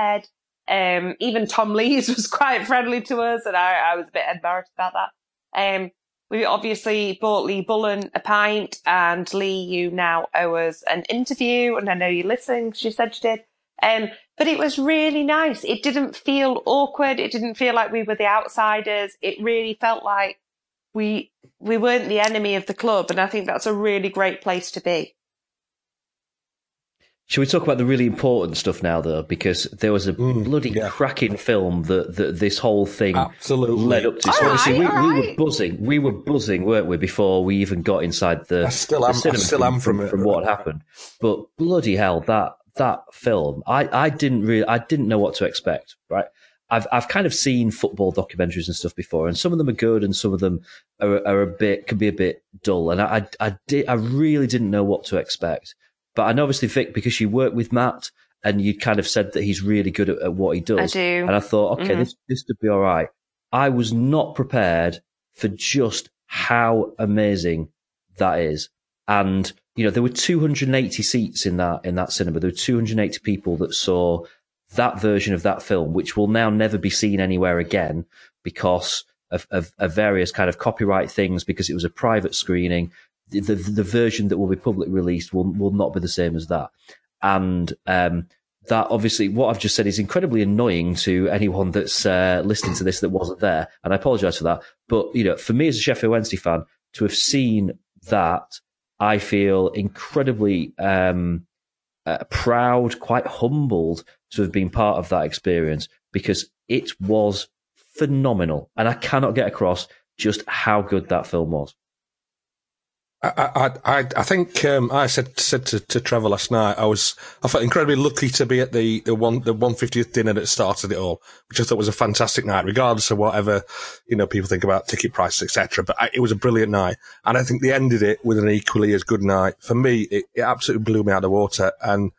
Um, even Tom Lees was quite friendly to us and I, I was a bit embarrassed about that. Um, we obviously bought Lee Bullen a pint, and Lee, you now owe us an interview, and I know you're listening. She said she did. Um, but it was really nice. It didn't feel awkward. It didn't feel like we were the outsiders. It really felt like we we weren't the enemy of the club, and I think that's a really great place to be. Should we talk about the really important stuff now, though? Because there was a mm, bloody yeah. cracking film that, that this whole thing Absolutely. led up to. So obviously, we, right. we, were buzzing. We were buzzing, weren't we, before we even got inside the. I still am. I still from, am from, from, from what happened. But bloody hell, that that film, I, I didn't really, I didn't know what to expect. Right, I've I've kind of seen football documentaries and stuff before, and some of them are good, and some of them are, are a bit can be a bit dull. And I I, I did I really didn't know what to expect. But I know obviously Vic because you work with Matt and you kind of said that he's really good at, at what he does. I do. And I thought, okay, mm-hmm. this this could be all right. I was not prepared for just how amazing that is. And you know, there were 280 seats in that in that cinema. There were 280 people that saw that version of that film, which will now never be seen anywhere again because of, of, of various kind of copyright things. Because it was a private screening, the, the, version that will be public released will will not be the same as that. And um, that obviously, what I've just said is incredibly annoying to anyone that's uh, listening to this that wasn't there, and I apologise for that. But you know, for me as a Sheffield Wednesday fan, to have seen that, I feel incredibly um, uh, proud, quite humbled to have been part of that experience because It was phenomenal, and I cannot get across just how good that film was. I, I, I, I think um, I said said to, to Trevor last night. I was I felt incredibly lucky to be at the the one the one fiftieth dinner that started it all, which I thought was a fantastic night, regardless of whatever you know people think about ticket prices, etc. But I, it was a brilliant night, and I think they ended it with an equally as good night. For me, it, it absolutely blew me out of the water. And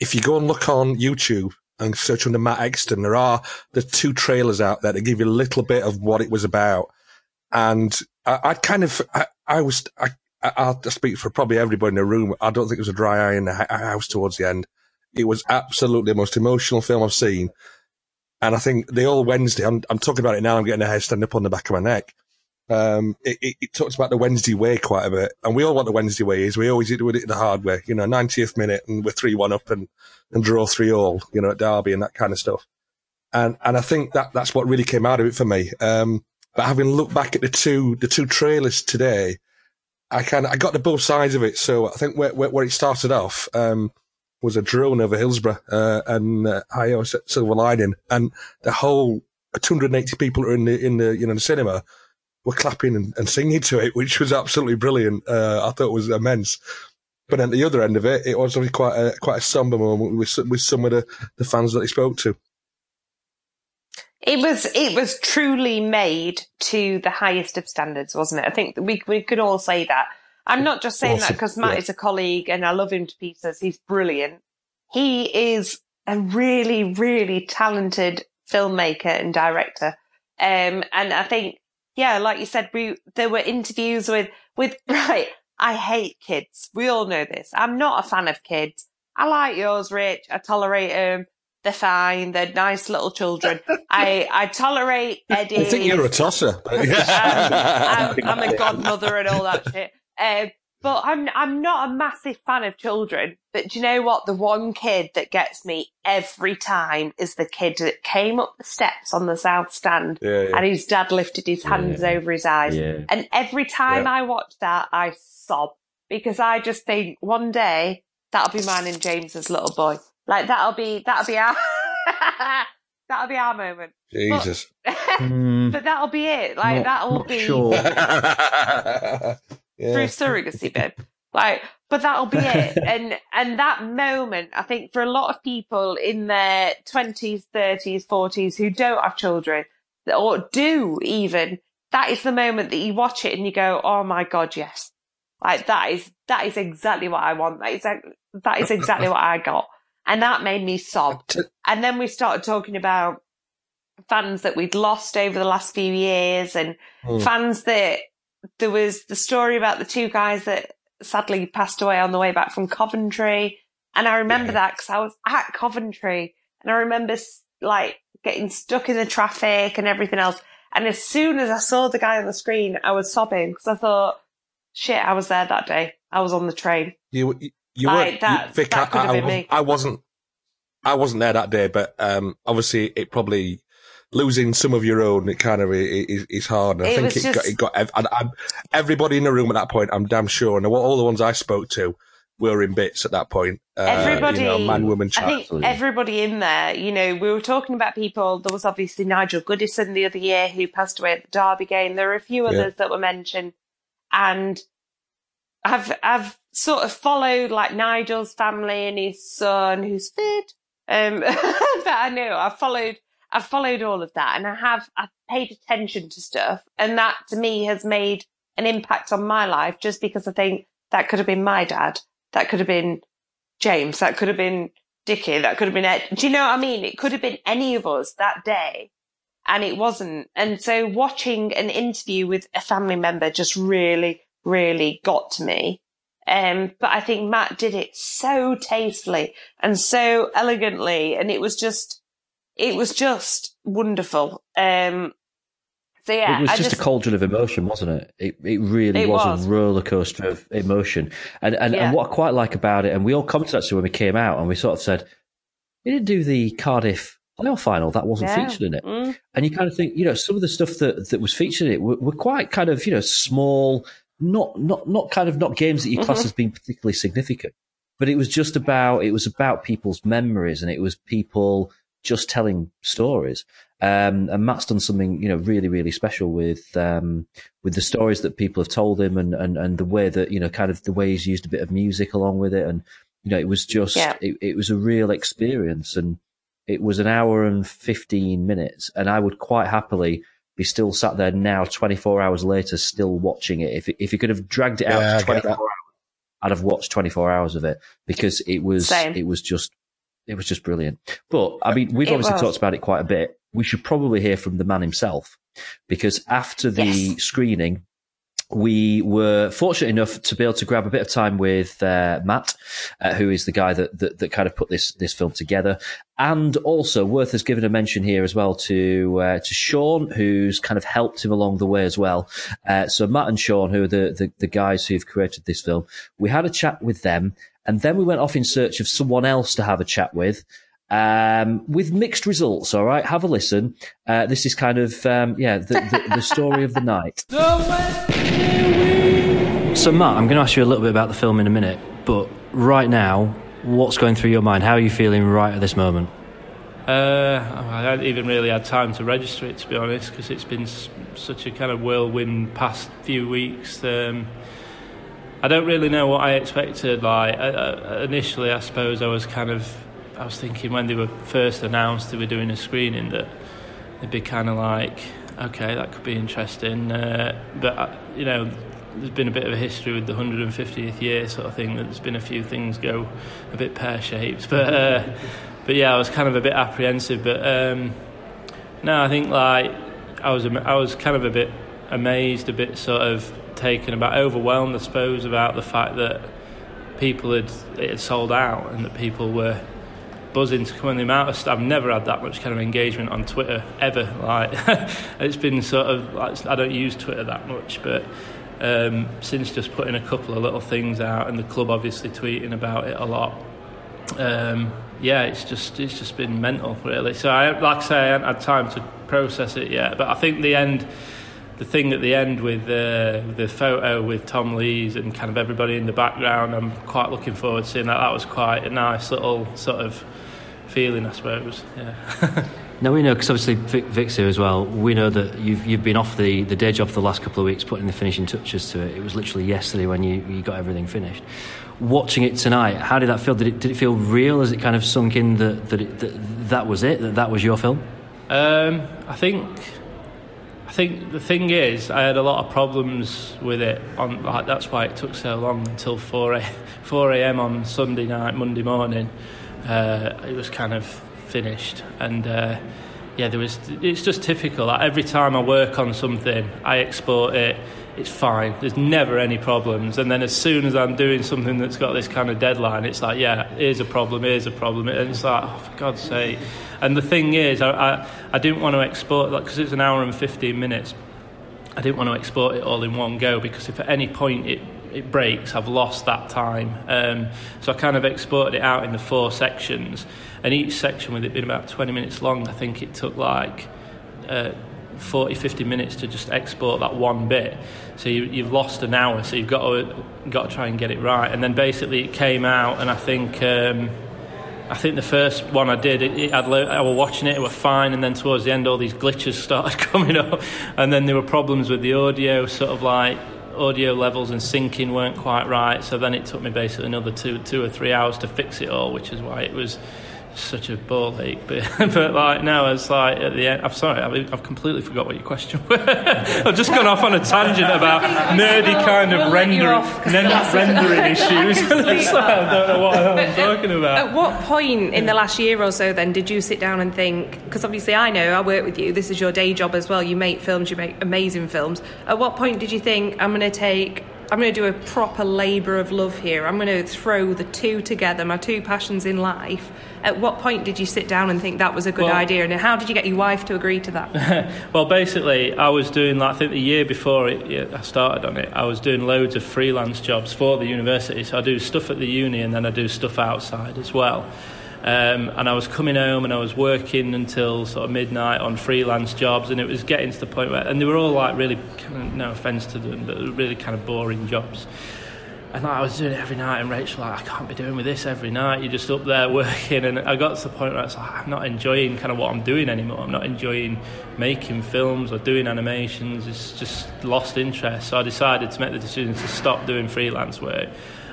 if you go and look on YouTube and search under Matt Exton, there are the two trailers out there that give you a little bit of what it was about. And I, I kind of, I was, I, I'll speak for probably everybody in the room. I don't think it was a dry eye in the house towards the end. It was absolutely the most emotional film I've seen. And I think the old Wednesday, I'm, I'm talking about it now, I'm getting a hair stand up on the back of my neck. Um, it, it, it, talks about the Wednesday way quite a bit. And we all want the Wednesday way is we always do it the hard way, you know, 90th minute and we're 3-1 up and, and draw 3 all, you know, at Derby and that kind of stuff. And, and I think that that's what really came out of it for me. Um, but having looked back at the two, the two trailers today, I kind I got to both sides of it. So I think where, where, where it started off, um, was a drone over Hillsborough, uh, and, uh, Silver Lining and the whole 280 people are in the, in the, you know, the cinema were clapping and, and singing to it, which was absolutely brilliant. Uh, I thought it was immense. But at the other end of it, it was quite a, quite a somber moment with, with some of the, the fans that he spoke to. It was it was truly made to the highest of standards, wasn't it? I think we we could all say that. I'm not just saying awesome. that because Matt yeah. is a colleague and I love him to pieces. He's brilliant. He is a really really talented filmmaker and director. Um, and I think yeah, like you said, we there were interviews with with right. I hate kids. We all know this. I'm not a fan of kids. I like yours, Rich. I tolerate them. They're fine. They're nice little children. I, I tolerate Eddie. I think you're a tosser. I'm, I'm, I'm, a godmother and all that shit. Uh, but I'm I'm not a massive fan of children. But do you know what? The one kid that gets me every time is the kid that came up the steps on the south stand, yeah, yeah. and his dad lifted his hands yeah. over his eyes. And every time I watch that, I sob because I just think one day that'll be mine and James's little boy. Like that'll be that'll be our that'll be our moment. Jesus. But, mm, but that'll be it. Like not, that'll not be sure. yeah. through surrogacy, babe. Like, but that'll be it. and and that moment, I think, for a lot of people in their twenties, thirties, forties who don't have children or do even, that is the moment that you watch it and you go, "Oh my god, yes!" Like that is that is exactly what I want. That is that is exactly what I got. And that made me sob. And then we started talking about fans that we'd lost over the last few years and mm. fans that there was the story about the two guys that sadly passed away on the way back from Coventry. And I remember yeah. that because I was at Coventry and I remember like getting stuck in the traffic and everything else. And as soon as I saw the guy on the screen, I was sobbing because I thought, shit, I was there that day. I was on the train. You, you weren't. That, Vic, that I, I, me. I wasn't. I wasn't there that day, but um, obviously it probably losing some of your own. It kind of is, is hard. And I think it just... got, it got and I'm, everybody in the room at that point. I'm damn sure, and all the ones I spoke to were in bits at that point. Uh, everybody, you know, man, woman, child. I think everybody in there. You know, we were talking about people. There was obviously Nigel Goodison the other year who passed away at the Derby game. There were a few others yeah. that were mentioned, and I've I've sort of followed like Nigel's family and his son who's fit. Um, but I know I've followed I've followed all of that and I have I've paid attention to stuff and that to me has made an impact on my life just because I think that could have been my dad, that could have been James, that could have been Dicky, that could have been Ed. Do you know what I mean? It could have been any of us that day and it wasn't. And so watching an interview with a family member just really really got to me. Um, but I think Matt did it so tastefully and so elegantly. And it was just, it was just wonderful. Um, so yeah, it was just, just, a cauldron of emotion, wasn't it? It it really it was, was, a roller coaster of emotion, and and, yeah. and what I quite like about it, and we all commented actually when we came out, and we sort of said, "We didn't do the Cardiff playoff final; that wasn't yeah. featured in it." Mm. And you kind of think, you know, some of the stuff that that was featured in it were, were quite kind of you know small, not not not kind of not games that you class mm-hmm. as being particularly significant, but it was just about it was about people's memories and it was people just telling stories. Um, and Matt's done something, you know, really, really special with um, with the stories that people have told him, and, and and the way that you know, kind of the way he's used a bit of music along with it, and you know, it was just, Yeah. it, it was a real experience, and it was an hour and fifteen minutes, and I would quite happily be still sat there now, twenty four hours later, still watching it. If if you could have dragged it out Yeah, to 24 hours, I'd have watched twenty four hours of it because it was Same. it was just it was just brilliant. But I mean, we've It obviously was. talked about it quite a bit. We should probably hear from the man himself because after the Yes. screening, we were fortunate enough to be able to grab a bit of time with uh, Matt, uh, who is the guy that, that that kind of put this this film together, and also worth has given a mention here as well to uh, to Sean, who's kind of helped him along the way as well. Uh, so Matt and Sean, who are the, the the guys who've created this film, we had a chat with them, and then we went off in search of someone else to have a chat with um, with mixed results. All right, have a listen. Uh, this is kind of um, yeah the, the, the story of the night. So Matt, I'm going to ask you a little bit about the film in a minute, but right now, what's going through your mind? How are you feeling right at this moment? Uh, I hadn't even really had time to register it, to be honest, because it's been s- such a kind of whirlwind past few weeks. Um, I don't really know what I expected. Like uh, uh, initially, I suppose I was kind of, I was thinking when they were first announced they were doing a screening that it'd be kind of like, okay, that could be interesting. Uh, but uh, you know, there's been a bit of a history with the 150th year sort of thing. That there's been a few things go a bit pear shaped, but. Uh, but yeah, I was kind of a bit apprehensive. But um, no, I think like I was I was kind of a bit amazed, a bit sort of taken about, overwhelmed, I suppose, about the fact that people had it had sold out and that people were buzzing to come on the amount of st- I've never had that much kind of engagement on Twitter ever. Like it's been sort of like, I don't use Twitter that much, but um, since just putting a couple of little things out and the club obviously tweeting about it a lot. Um, yeah, it's just it's just been mental really. So I like I say I haven't had time to process it yet, but I think the end the thing at the end with uh, the photo with Tom Lees and kind of everybody in the background, I'm quite looking forward to seeing that. That was quite a nice little sort of feeling, I suppose. Yeah. Now we know because obviously Vic, Vic's here as well. We know that you've you've been off the, the day job for the last couple of weeks, putting the finishing touches to it. It was literally yesterday when you, you got everything finished. Watching it tonight, how did that feel? Did it did it feel real? Has it kind of sunk in that that it, that, that was it? That that was your film? Um, I think I think the thing is, I had a lot of problems with it. On like that's why it took so long until four a, four a.m. on Sunday night, Monday morning. Uh, it was kind of finished, and uh, yeah, there was. It's just typical. Like every time I work on something, I export it. It's fine. There's never any problems. And then as soon as I'm doing something that's got this kind of deadline, it's like, yeah, here's a problem. Here's a problem. And it's like, oh, for God's sake. And the thing is, I, I, I didn't want to export that because it's an hour and 15 minutes. I didn't want to export it all in one go because if at any point it, it breaks, I've lost that time. Um, so I kind of exported it out into four sections. And each section, with it being about 20 minutes long, I think it took like uh, 40, 50 minutes to just export that one bit. So you, you've lost an hour, so you've got to, got to try and get it right. And then basically it came out, and I think. Um, I think the first one I did, it, it, I was watching it, it was fine, and then towards the end, all these glitches started coming up, and then there were problems with the audio, sort of like audio levels and syncing weren't quite right. So then it took me basically another two, two or three hours to fix it all, which is why it was such a ball ache. But, but like now, it's like at the end. I'm sorry, I've, I've completely forgot what your question was. I've just gone off on a tangent about nerdy kind of rendering, rendering issues. I don't know what I'm uh, talking about. At what point in the last year or so then did you sit down and think? Because obviously I know I work with you. This is your day job as well. You make films. You make amazing films. At what point did you think I'm going to take? I'm going to do a proper labour of love here. I'm going to throw the two together, my two passions in life. At what point did you sit down and think that was a good Well- idea? And how did you get your wife to agree to that? well, basically, I was doing like I think the year before it, I started on it. I was doing loads of freelance jobs for the university. So I do stuff at the uni and then I do stuff outside as well. Um, and I was coming home and I was working until sort of midnight on freelance jobs, and it was getting to the point where, and they were all like really, kind of, no offence to them, but really kind of boring jobs. and like, I was doing it every night, and Rachel like, I can't be doing with this every night. You're just up there working, and I got to the point where it's like, I'm not enjoying kind of what I'm doing anymore. I'm not enjoying making films or doing animations. It's just lost interest. So I decided to make the decision to stop doing freelance work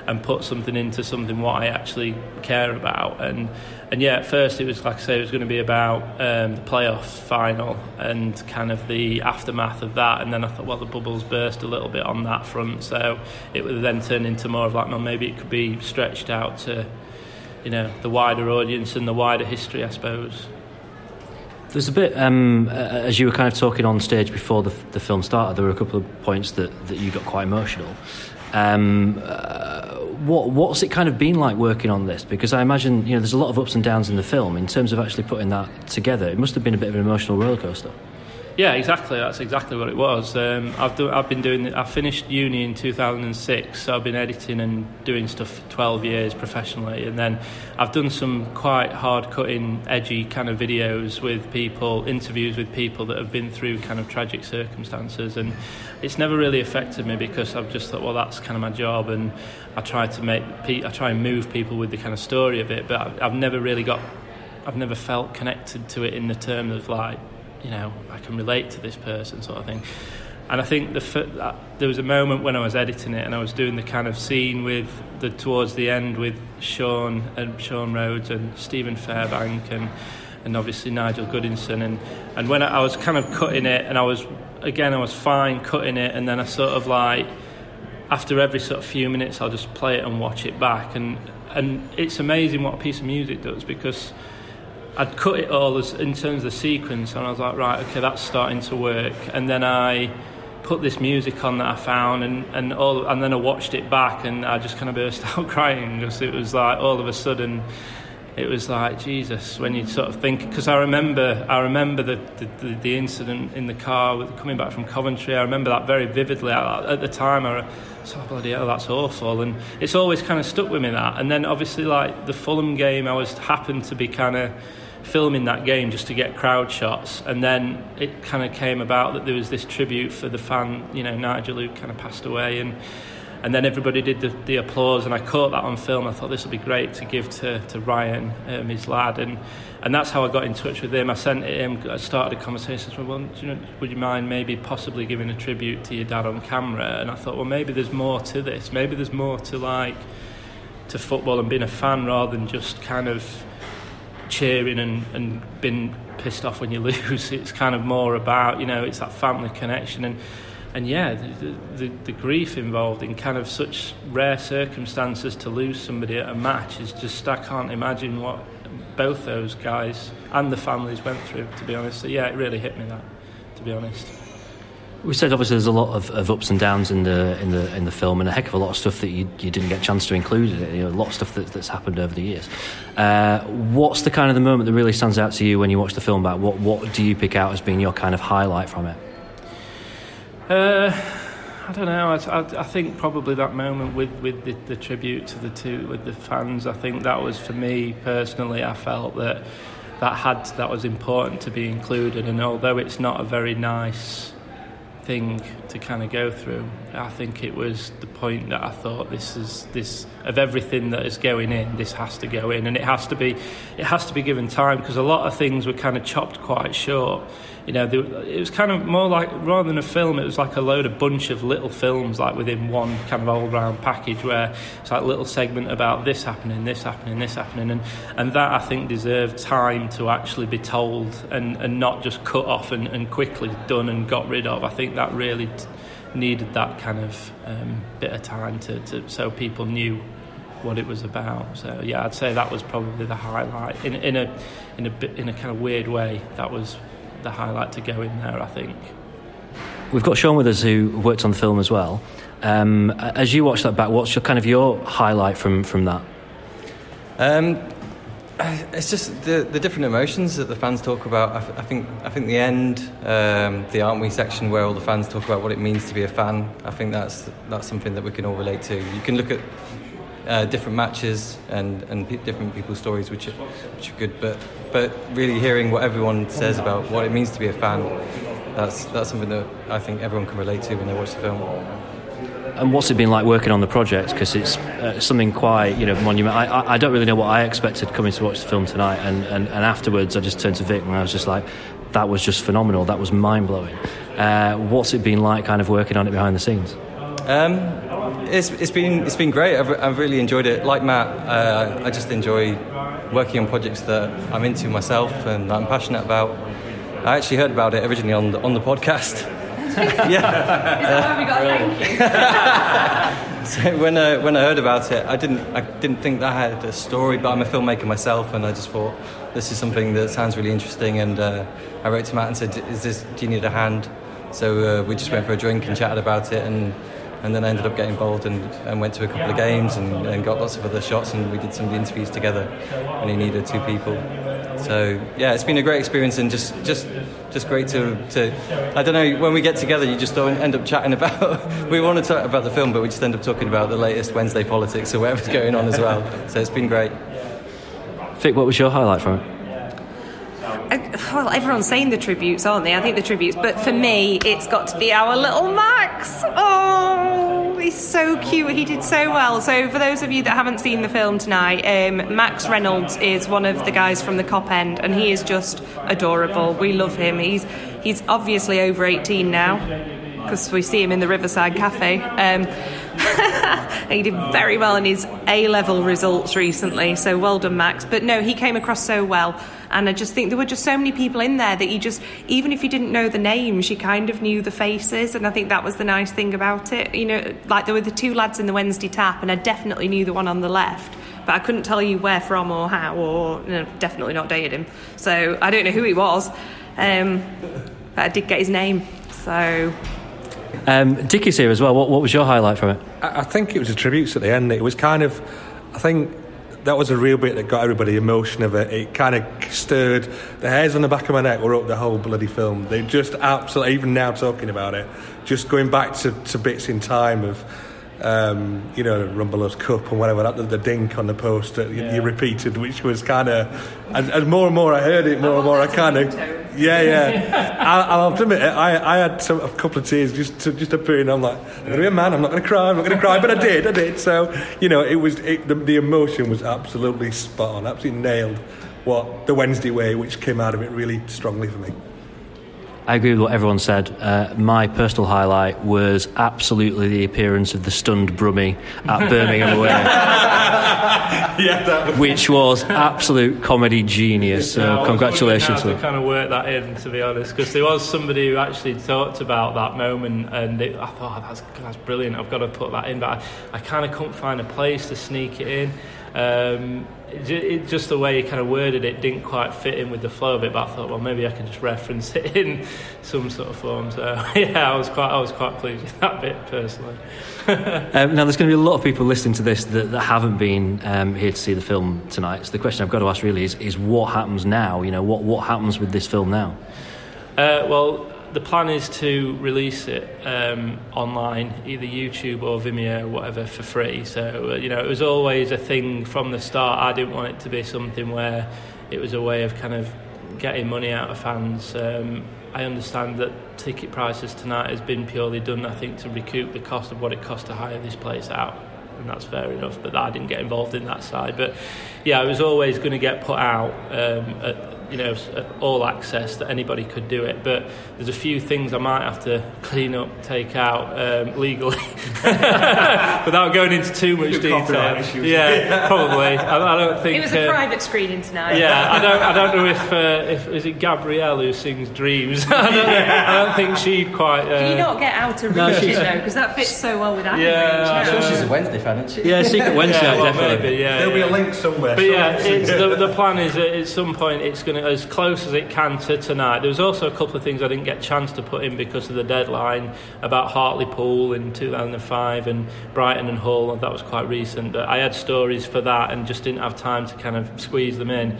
and put something into something what I actually care about. And and yeah, at first it was like I say, it was going to be about um, the playoff final and kind of the aftermath of that. And then I thought, well, the bubbles burst a little bit on that front, so it would then turn into more of like, well, maybe it could be stretched out to, you know, the wider audience and the wider history, I suppose. There's a bit, um, as you were kind of talking on stage before the, the film started, there were a couple of points that, that you got quite emotional. Um, uh, what what's it kind of been like working on this? Because I imagine you know there's a lot of ups and downs in the film. In terms of actually putting that together, it must have been a bit of an emotional rollercoaster. Yeah, exactly. That's exactly what it was. Um, I've do, I've been doing. I finished uni in 2006, so I've been editing and doing stuff for 12 years professionally, and then I've done some quite hard cutting, edgy kind of videos with people, interviews with people that have been through kind of tragic circumstances, and it's never really affected me because I've just thought, well, that's kind of my job, and I try to make, I try and move people with the kind of story of it, but I've, I've never really got, I've never felt connected to it in the terms of like you know, I can relate to this person sort of thing. And I think the that, uh, there was a moment when I was editing it and I was doing the kind of scene with the towards the end with Sean and Sean Rhodes and Stephen Fairbank and and obviously Nigel Goodinson. And and when I, I was kind of cutting it and I was again I was fine cutting it. And then I sort of like after every sort of few minutes I'll just play it and watch it back. And and it's amazing what a piece of music does because I'd cut it all as, in terms of the sequence, and I was like, right, okay, that's starting to work. And then I put this music on that I found, and and all, and then I watched it back, and I just kind of burst out crying because it was like all of a sudden, it was like Jesus when you sort of think. Because I remember, I remember the, the the incident in the car with, coming back from Coventry. I remember that very vividly. I, at the time, I. Oh, bloody hell, that's awful, and it's always kind of stuck with me that. And then obviously, like the Fulham game, I was happened to be kind of filming that game just to get crowd shots. And then it kind of came about that there was this tribute for the fan you know Nigel who kind of passed away. And and then everybody did the, the applause and I caught that on film. I thought this would be great to give to, to Ryan um, his lad. And and that's how I got in touch with him. I sent him I started a conversation. Said well you know, would you mind maybe possibly giving a tribute to your dad on camera? And I thought well maybe there's more to this. Maybe there's more to like to football and being a fan rather than just kind of cheering and, and being pissed off when you lose. It's kind of more about, you know, it's that family connection. And, and yeah, the, the, the grief involved in kind of such rare circumstances to lose somebody at a match is just, I can't imagine what both those guys and the families went through, to be honest. So yeah, it really hit me that, to be honest. We said obviously there's a lot of, of, ups and downs in the in the in the film, and a heck of a lot of stuff that you, you didn't get a chance to include in it. You know, a lot of stuff that, that's happened over the years. Uh, what's the kind of the moment that really stands out to you when you watch the film back? What what do you pick out as being your kind of highlight from it? Uh, I don't know. I, I, I, think probably that moment with with the, the tribute to the two with the fans. I think that was for me personally. I felt that that had that was important to be included, and although it's not a very nice thing to kind of go through. I think it was the point that I thought this is this of everything that is going in, this has to go in, and it has to be, it has to be given time because a lot of things were kind of chopped quite short. You know, it was kind of more like rather than a film, it was like a load of bunch of little films, like within one kind of all round package, where it's like a little segment about this happening, this happening, this happening, and and that I think deserved time to actually be told and and not just cut off and, and quickly done and got rid of. I think that really t- needed that kind of um, bit of time to, to so people knew what it was about. So yeah, I'd say that was probably the highlight in in a in a bit in a kind of weird way. That was the highlight to go in there, I think. We've got Sean with us who worked on the film as well. Um, as you watch that back, what's your kind of your highlight from from that? Um, it's just the, the different emotions that the fans talk about. I, I think I think the end, um, the aren't we section where all the fans talk about what it means to be a fan. I think that's that's something that we can all relate to. You can look at uh, different matches and, and p- different people's stories, which are, which are good. But but really hearing what everyone says about what it means to be a fan, that's that's something that I think everyone can relate to when they watch the film. and what's it been like working on the project? Because it's uh, something quite, you know, monumental. I, I, I don't really know what I expected coming to watch the film tonight, and, and, and afterwards I just turned to Vic and I was just like, that was just phenomenal. That was mind blowing. Uh, what's it been like, kind of working on it behind the scenes? Um, it's, it's been it's been great. I've, I've really enjoyed it. Like Matt, uh, I just enjoy working on projects that I'm into myself and that I'm passionate about. I actually heard about it originally on the, on the podcast. yeah. Is that why we got thank you? So when I, when I heard about it, I didn't I didn't think that I had a story, but I'm a filmmaker myself, and I just thought this is something that sounds really interesting. And uh, I wrote to Matt and said, "Is this? Do you need a hand?" So uh, we just went for a drink and chatted about it, and and then I ended up getting involved and, and went to a couple of games and, and got lots of other shots, and we did some of the interviews together. And he needed two people, so yeah, it's been a great experience and just just just great to, to I don't know when we get together you just don't end up chatting about we want to talk about the film but we just end up talking about the latest Wednesday politics or whatever's going on as well. So it's been great. Vic what was your highlight from it well, everyone's saying the tributes, aren't they? I think the tributes, but for me, it's got to be our little Max. Oh, he's so cute. He did so well. So, for those of you that haven't seen the film tonight, um, Max Reynolds is one of the guys from the Kop end, and he is just adorable. We love him. He's he's obviously over 18 now because we see him in the Riverside Cafe. Um, he did very well in his A level results recently, so well done, Max. But no, he came across so well, and I just think there were just so many people in there that you just, even if you didn't know the names, you kind of knew the faces, and I think that was the nice thing about it. You know, like there were the two lads in the Wednesday tap, and I definitely knew the one on the left. But I couldn't tell you where from or how, or you know, definitely not dated him. So I don't know who he was. Um, but I did get his name. So um, Dicky's here as well what, what was your highlight from it I, I think it was the tributes at the end. It was kind of, I think that was a real bit that got everybody emotion of it. It kind of stirred the hairs on the back of my neck were up the whole bloody film. They just absolutely, even now talking about it, just going back to, to bits in time of. Um, you know, Rumbelows Cup and whatever, that, the, the dink on the post that you, you repeated, which was kind of, as, as more and more I heard it, more and more I kind of, yeah, yeah. I, I'll admit it, I, I had some, a couple of tears just to, just appearing. I'm like, I'm going to be a man, I'm not going to cry, I'm not going to cry, but I did, I did. So, you know, it was, it, the, the emotion was absolutely spot on, absolutely nailed what the Wednesday way, which came out of it really strongly for me. I agree with what everyone said. Uh, my personal highlight was absolutely the appearance of the stunned Brummy at Birmingham away, yeah, that which was absolute comedy genius. Yeah, I So was congratulations to wondering how him. to kind of work that in, to be honest, because there was somebody who actually talked about that moment, and it, I thought oh, that's that's brilliant. I've got to put that in, but I, I kind of couldn't find a place to sneak it in. Um, it, just the way he kind of worded it didn't quite fit in with the flow of it. But I thought, well, maybe I can just reference it in some sort of form. So yeah, I was quite I was quite pleased with that bit personally. Um, now, there's going to be a lot of people listening to this that, that haven't been um, here to see the film tonight. So the question I've got to ask really is, is what happens now? You know, what, what happens with this film now? Uh, well, the plan is to release it um, online, either YouTube or Vimeo, or whatever, for free. So, uh, you know, it was always a thing from the start. I didn't want it to be something where it was a way of kind of getting money out of fans. Um, I understand that ticket prices tonight has been purely done, I think, to recoup the cost of what it cost to hire this place out. And that's fair enough, but I didn't get involved in that side. But yeah, it was always going to get put out um, at, you know, all access that anybody could do it. But there's a few things I might have to clean up, take out um, legally, without going into too much detail. copyright issues. Yeah, probably. I, I don't think it was a uh, private screening tonight. yeah, I don't. I don't know if uh, if is it Gabrielle who sings Dreams. I, don't, I don't think she'd quite. Uh, Can you not get out of No, reach she's- it though? Because that fits so well with Annie. Yeah, I I'm sure she's a Wednesday fan, isn't she? Yeah, Secret Wednesday, yeah, well, definitely. maybe, yeah, There'll be a link somewhere. But yeah, it's, the, the plan is that at some point it's going to as close as it can to tonight. There was also a couple of things I didn't get a chance to put in because of the deadline about Hartlepool in 2005 and Brighton and Hull. and That was quite recent, but I had stories for that and just didn't have time to kind of squeeze them in.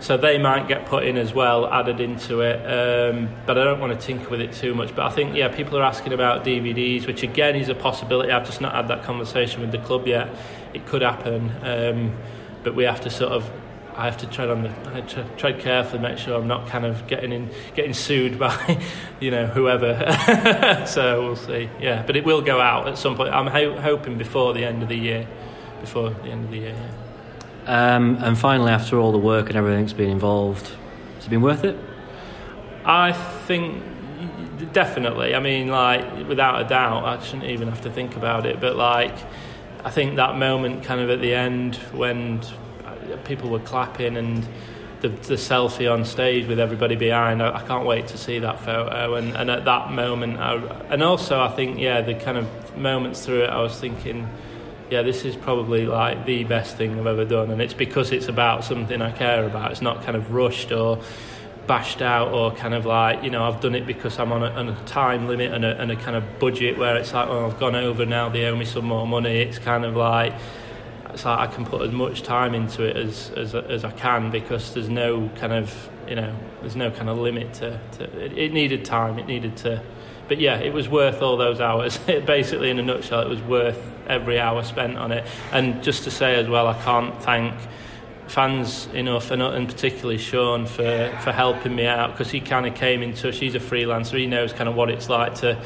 So they might get put in as well, added into it. Um, but I don't want to tinker with it too much. But I think, yeah, people are asking about DVDs, which again is a possibility. I've just not had that conversation with the club yet. It could happen. Um, but we have to sort of I have to tread on the I tread carefully, make sure I'm not kind of getting in getting sued by you know whoever. so we'll see. Yeah, but it will go out at some point. I'm ho- hoping before the end of the year. Before the end of the year. Yeah. Um, and finally, after all the work and everything that's been involved, has it been worth it? I think definitely. I mean, like without a doubt, I shouldn't even have to think about it. But like, I think that moment, kind of at the end, when people were clapping and the, the selfie on stage with everybody behind, I, I can't wait to see that photo. And, and at that moment, I, and also I think, yeah, the kind of moments through it, I was thinking. Yeah, this is probably like the best thing I've ever done, and it's because it's about something I care about. It's not kind of rushed or bashed out or kind of like you know I've done it because I'm on a, on a time limit and a, and a kind of budget where it's like oh I've gone over now they owe me some more money it's kind of like like I can put as much time into it as as, as I can because there's no kind of you know there's no kind of limit to, to it, it needed time it needed to but yeah it was worth all those hours basically in a nutshell it was worth every hour spent on it and just to say as well I can't thank fans enough, and, and particularly Sean for, for helping me out because he kind of came in touch. He's a freelancer, he knows kind of what it's like to.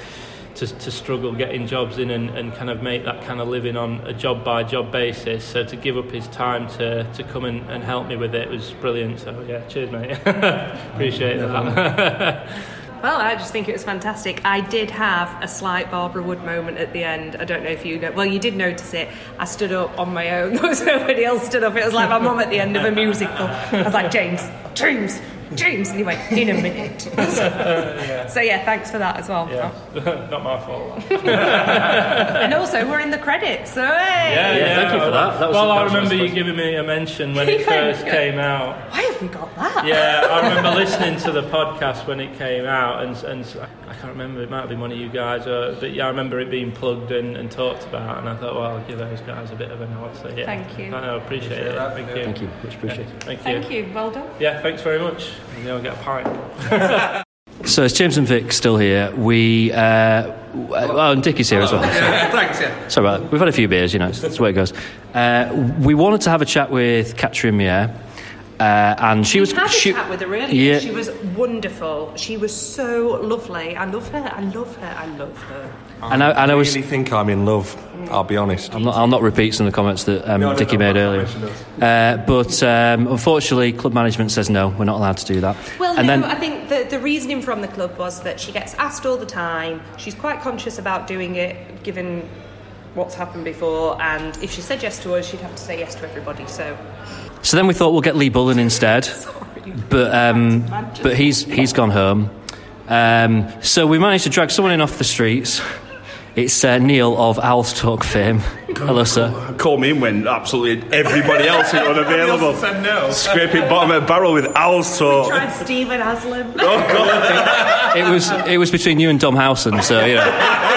To, to struggle getting jobs in and, and kind of make that kind of living on a job by job basis. So to give up his time to, to come and, and help me with it was brilliant. So yeah, cheers, mate. Appreciate that. Well, I just think it was fantastic. I did have a slight Barbara Wood moment at the end. I don't know if you know. Well, you did notice it. I stood up on my own. There was nobody else stood up. It was like my mum at the end of a musical. I was like, James, James, James. And he went, in a minute. so, yeah, thanks for that as well. Yeah, not my fault. and also, we're in the credits. So, hey. Yeah, yeah, thank you for that. that was, well, I remember you giving me a mention when it first came out. Why have we got that? Yeah, I remember listening to the podcast when it came out, and, and I can't remember, it might have been one of you guys, or, but yeah, I remember it being plugged and, and talked about, and I thought, well, I'll give those guys a bit of a nod. So, yeah. Thank you. I know, appreciate it. Thank you. Thank you, much appreciated. Thank you. Thank you. Well done. Yeah, thanks very much. You know, get a pint. So it's James and Vic still here. We uh, w- oh, and Dicky's here as well. Thanks, yeah. Sorry about that. We've had a few beers, you know, that's the way it goes. Uh, we wanted to have a chat with Katrien Meire, uh, and she we was had a she, chat with her earlier. Yeah. She was wonderful. She was so lovely. I love her. I love her. I love her. And I, and I was. really think I'm in love. I'll be honest. I'm not, I'll not repeat some of the comments that um, No, no, Dicky no, made earlier. Uh, but um, unfortunately, club management says no, we're not allowed to do that. Well, and no, then I think the, the reasoning from the club was that she gets asked all the time. She's quite conscious about doing it, given what's happened before. And if she said yes to us, she'd have to say yes to everybody. So, So then we thought we'll get Lee Bullen instead, but um, but he's he's gone home. Um, so we managed to drag someone in off the streets. It's uh, Neil of Owls Talk fame. Hello, sir. Call me in when absolutely everybody else is unavailable. said no. Scraping bottom of the barrel with owls talk. tried Stephen Haslam. Oh god! It was it was between you and Dom Howson, so you know.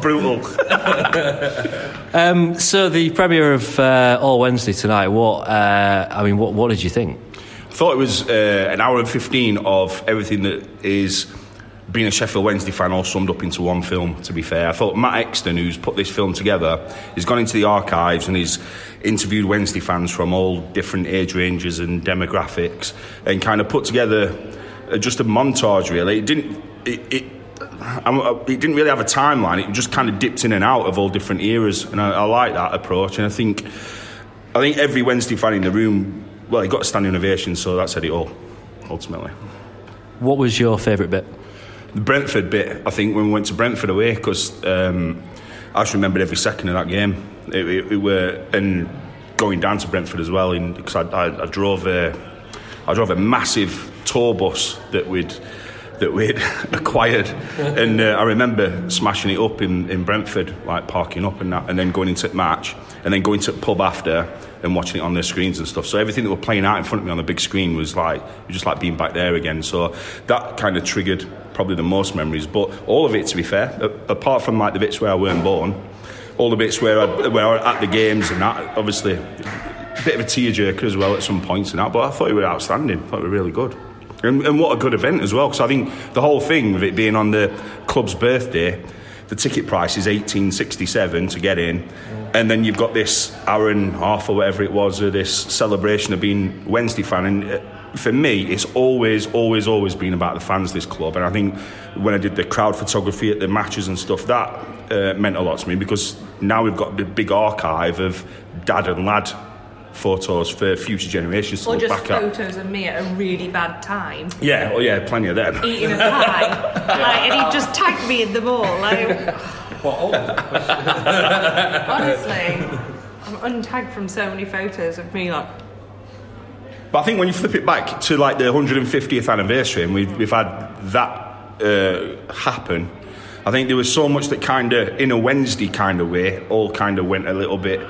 Brutal. Um, so the premiere of uh, All Wednesday tonight. What uh, I mean, what what did you think? I thought it was uh, an hour and 15 of everything that is being a Sheffield Wednesday fan all summed up into one film, to be fair. I thought Matt Exton, who's put this film together, has gone into the archives and he's interviewed Wednesday fans from all different age ranges and demographics and kind of put together uh, just a montage, really. It didn't. It, it, it didn't really have a timeline. It just kind of dipped in and out of all different eras, and I, I like that approach. And I think, I think every Wednesday fan in the room, well, he got a standing ovation, so that said it all, ultimately. What was your favourite bit? The Brentford bit, I think, when we went to Brentford away, because um, I just remembered every second of that game. It, it, it were and going down to Brentford as well, because I, I, I drove a, I drove a massive tour bus that we'd that we'd acquired, and uh, I remember smashing it up in, in Brentford, like parking up and that, and then going into the match, and then going to the pub after and watching it on their screens and stuff. So everything that were playing out in front of me on the big screen was like just like being back there again. So that kind of triggered probably the most memories. But all of it, to be fair, a- apart from like the bits where I weren't born, all the bits where I, where I were at the games and that, obviously, a bit of a tearjerker as well at some points and that. But I thought it were outstanding. I thought it were really good. And, and what a good event as well, because I think the whole thing of it being on the club's birthday, the ticket price is eighteen sixty seven to get in, and then you've got this hour and half or whatever it was or this celebration of being Wednesday fan. And uh, for me, it's always, always, always been about the fans. Of this club, and I think when I did the crowd photography at the matches and stuff, that uh, meant a lot to me because now we've got the big archive of dad and lad photos for future generations to Or look just back at. photos of me at a really bad time. Yeah, oh yeah, plenty of them. Eating a pie. like, and he just tagged me in them all. Like, honestly, I'm untagged from so many photos of me like But I think when you flip it back to like the 150th anniversary, and we've, we've had that uh, happen, I think there was so much that kind of, in a Wednesday kind of way, all kind of went a little bit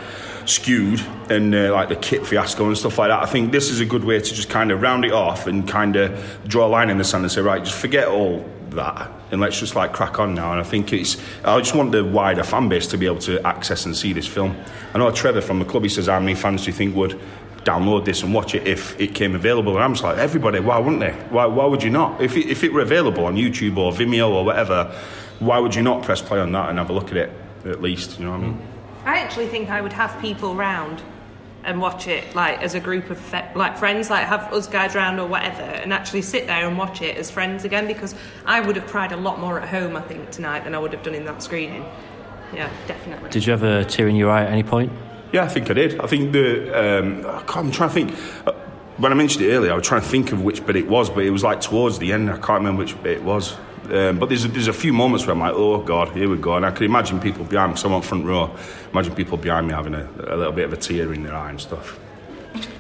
skewed, and uh, like the kit fiasco and stuff like that. I think this is a good way to just kind of round it off and kind of draw a line in the sand and say, right, just forget all that and let's just like crack on now. And I think it's, I just want the wider fan base to be able to access and see this film. I know Trevor from the club, he says, how many fans do you think would download this and watch it if it came available? And I'm just like, everybody, why wouldn't they? Why, why would you not? If it, if it were available on YouTube or Vimeo or whatever, why would you not press play on that and have a look at it at least? You know what I mean? I actually think I would have people round and watch it like as a group of fe- like friends, like have us guys round or whatever, and actually sit there and watch it as friends again because I would have cried a lot more at home, I think, tonight than I would have done in that screening. Yeah, definitely. Did you ever tear in your eye at any point? Yeah, I think I did. I think the. Um, I can't- I'm trying to think. uh, When I mentioned it earlier, I was trying to think of which bit it was, but it was like towards the end. I can't remember which bit it was. Um, but there's a, there's a few moments where I'm like, oh god, here we go. And I can imagine people behind me, because I'm on front row, imagine people behind me having a, a little bit of a tear in their eye and stuff.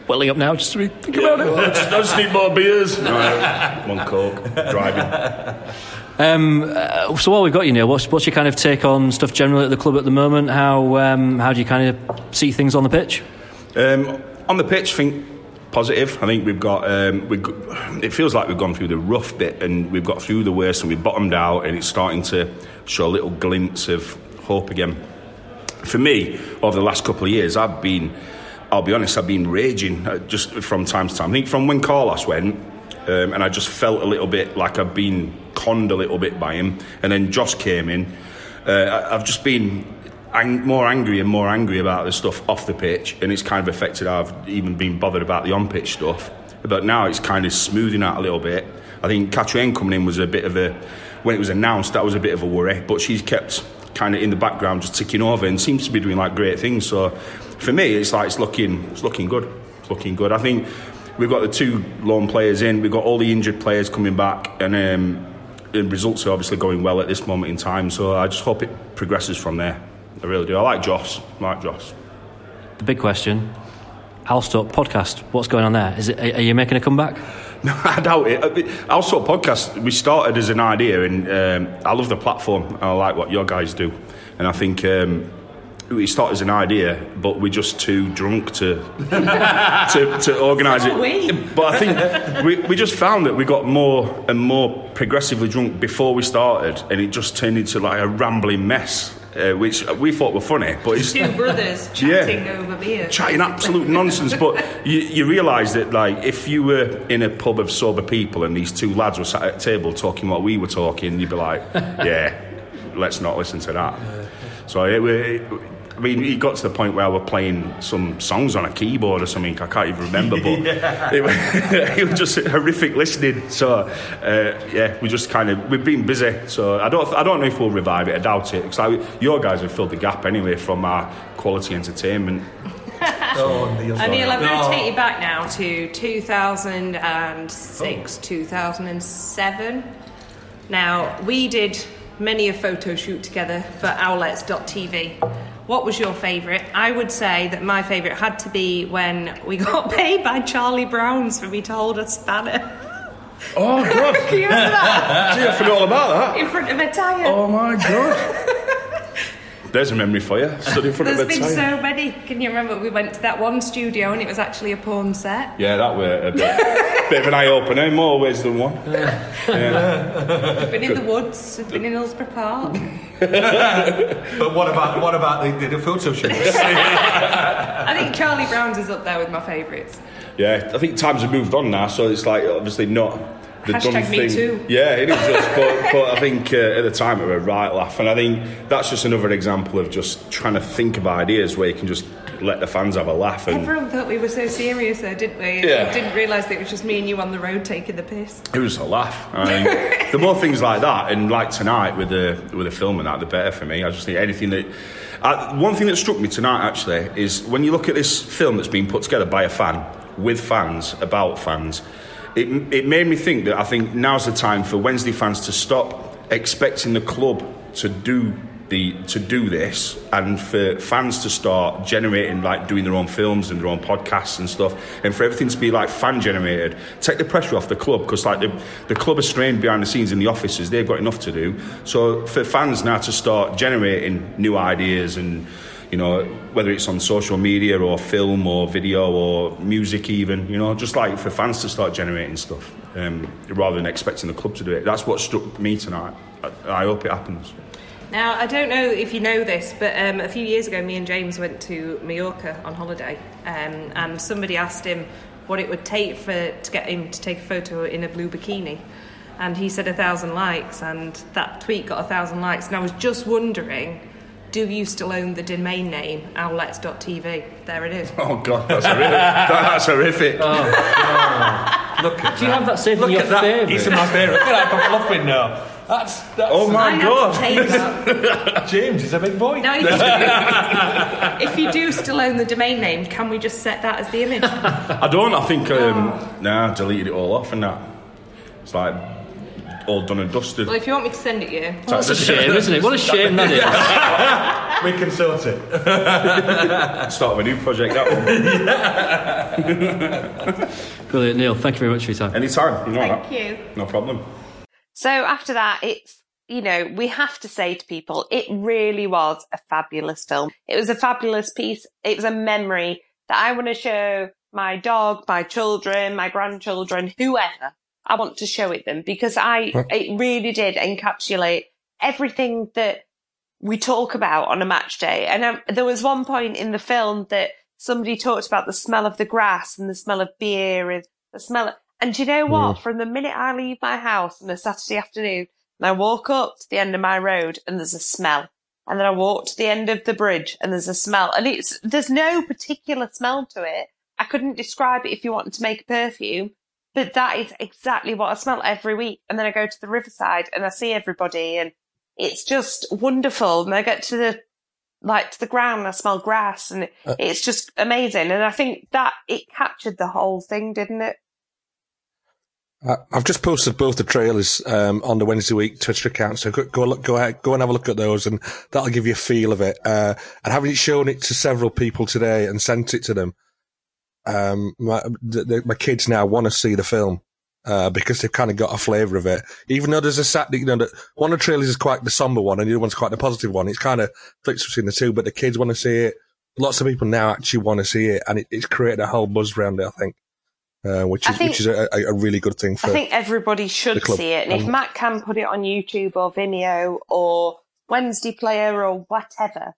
Welling up now just to think about it. I just, I just need more beers. Right, one coke, driving. Um, uh, so while we've got you, Neil, what's, what's your kind of take on stuff generally at the club at the moment? How um, how do you kind of see things on the pitch? Um, on the pitch, I think positive. I think we've got. Um, we it feels like we've gone through the rough bit and we've got through the worst and we've bottomed out and it's starting to show a little glints of hope again. For me, over the last couple of years, I've been. I'll be honest, I've been raging uh, just from time to time. I think from when Carlos went, um, and I just felt a little bit like I've been conned a little bit by him. And then Josh came in. Uh, I've just been ang- more angry and more angry about the stuff off the pitch, and it's kind of affected how I've even been bothered about the on pitch stuff. But now it's kind of smoothing out a little bit. I think Katrien coming in was a bit of a, when it was announced, that was a bit of a worry, but she's kept kind of in the background just ticking over and seems to be doing like great things. So for me, it's like it's looking, it's looking good. It's looking good. I think we've got the two loan players in, we've got all the injured players coming back, and um, the results are obviously going well at this moment in time. So I just hope it progresses from there. I really do. I like Joss. I like Joss. The big question: Owls Talk podcast. What's going on there? Is it? Are you making a comeback? No, I doubt it. Also, podcast we started as an idea, and um, I love the platform. And I like what your guys do, and I think um, we started as an idea, but we're just too drunk to to, to organise it. we. But I think we, we just found that we got more and more progressively drunk before we started, and it just turned into like a rambling mess, uh, which we thought were funny. But it's Two brothers Yeah. chatting over beer. chatting absolute nonsense. But you, you realise that, like, if you were in a pub of sober people and these two lads were sat at a table talking what we were talking, you'd be like, yeah, let's not listen to that. So it, it, I mean, it got to the point where I were playing some songs on a keyboard or something. I can't even remember, but it, was, it was just horrific listening. So uh, yeah, we just kind of we've been busy. So I don't I don't know if we'll revive it. I doubt it because your guys have filled the gap anyway from our quality entertainment. Oh, Neil. And Neil, I'm going to take you back now to 2006, 2007. Now, we did many a photo shoot together for outlets.tv. What was your favourite? I would say that my favourite had to be when we got paid by Charlie Brown's for me to hold a spanner. Oh God! Can you remember that? Gee, I forgot all about that. In front of a tyre. Oh my God! There's a memory for you. Stood in front There's of a been tyre. so many. Can you remember we went to that one studio and it was actually a porn set? Yeah, that were a bit, bit of an eye opener in more ways than one. Yeah. We've been in the woods, we've been in Hillsborough Park. But what about what about the, the, the photo shoots? I think Charlie Brown's is up there with my favourites. Yeah, I think times have moved on now, so it's like obviously not the Hashtag me thing. too. Yeah, it is just. But, but I think uh, at the time it was a right laugh, and I think that's just another example of just trying to think of ideas where you can just let the fans have a laugh. And Everyone thought we were so serious there, didn't we? Yeah. Didn't realise that it was just me and you on the road taking the piss. it was a laugh. I mean, the more things like that, and like tonight with the with the film and that, the better for me. I just think anything that. Uh, one thing that struck me tonight actually is when you look at this film that's been put together by a fan with fans about fans. It, it made me think that I think now's the time for Wednesday fans to stop expecting the club to do the to do this and for fans to start generating like doing their own films and their own podcasts and stuff and for everything to be like fan generated. Take the pressure off the club because like the, the club is strained behind the scenes in the offices. They've got enough to do. So for fans now to start generating new ideas and you know whether it's on social media or film or video or music even you know just like for fans to start generating stuff um, rather than expecting the club to do it. That's what struck me tonight. I, I hope it happens. Now, I don't know if you know this, but um, a few years ago, me and James went to Mallorca on holiday, um, and somebody asked him what it would take for to get him to take a photo in a blue bikini, and he said a thousand likes, and that tweet got a thousand likes. And I was just wondering, do you still own the domain name outlets.tv? There it is. Oh God, that's horrific. that's horrific. Look at Do you have that saved Look in your at that. favourite? He's in my favourite. Look at that for fluffing now. That's, that's Oh my I God. to take that. James is a big boy. Now, if you, if you do still own the domain name, can we just set that as the image? I don't. I think um, nah, I deleted it all off and that. It's like all done and dusted. well, if you want me to send it you. That's a shame, isn't it? What a shame that is. we can sort it. Start of a new project. That one. Brilliant, Neil. Thank you very much for your time. Anytime. You know Thank that. you. No problem. So after that, it's, you know, we have to say to people, it really was a fabulous film. It was a fabulous piece. It was a memory that I want to show my dog, my children, my grandchildren, whoever. I want to show it them because I, it really did encapsulate everything that we talk about on a match day. And um, there was one point in the film that somebody talked about the smell of the grass and the smell of beer and the smell of, and do you know what? From the minute I leave my house on a Saturday afternoon and I walk up to the end of my road and there's a smell. And then I walk to the end of the bridge and there's a smell. And it's, there's no particular smell to it. I couldn't describe it if you wanted to make a perfume, but that is exactly what I smell every week. And then I go to the riverside and I see everybody and it's just wonderful. And I get to the, like to the ground and I smell grass and Uh, it's just amazing. And I think that it captured the whole thing, didn't it? I- I've just posted both the trailers um, on the Wednesday week Twitter account, so go, go look, go ahead, go and have a look at those, and that'll give you a feel of it. Uh, and having shown it to several people today and sent it to them, um, my, the, the, my kids now want to see the film uh, because they've kind of got a flavour of it. Even though there's a sad, you know, that one of the trailers is quite the somber one, and the other one's quite the positive one. It's kind of flips between the two, but the kids want to see it. Lots of people now actually want to see it, and it, it's created a whole buzz around it. I think. Uh, which is think- which is a, a, really good thing for I think everybody should see it. And if Um, Matt can put it on YouTube or Vimeo or Wednesday Player or whatever,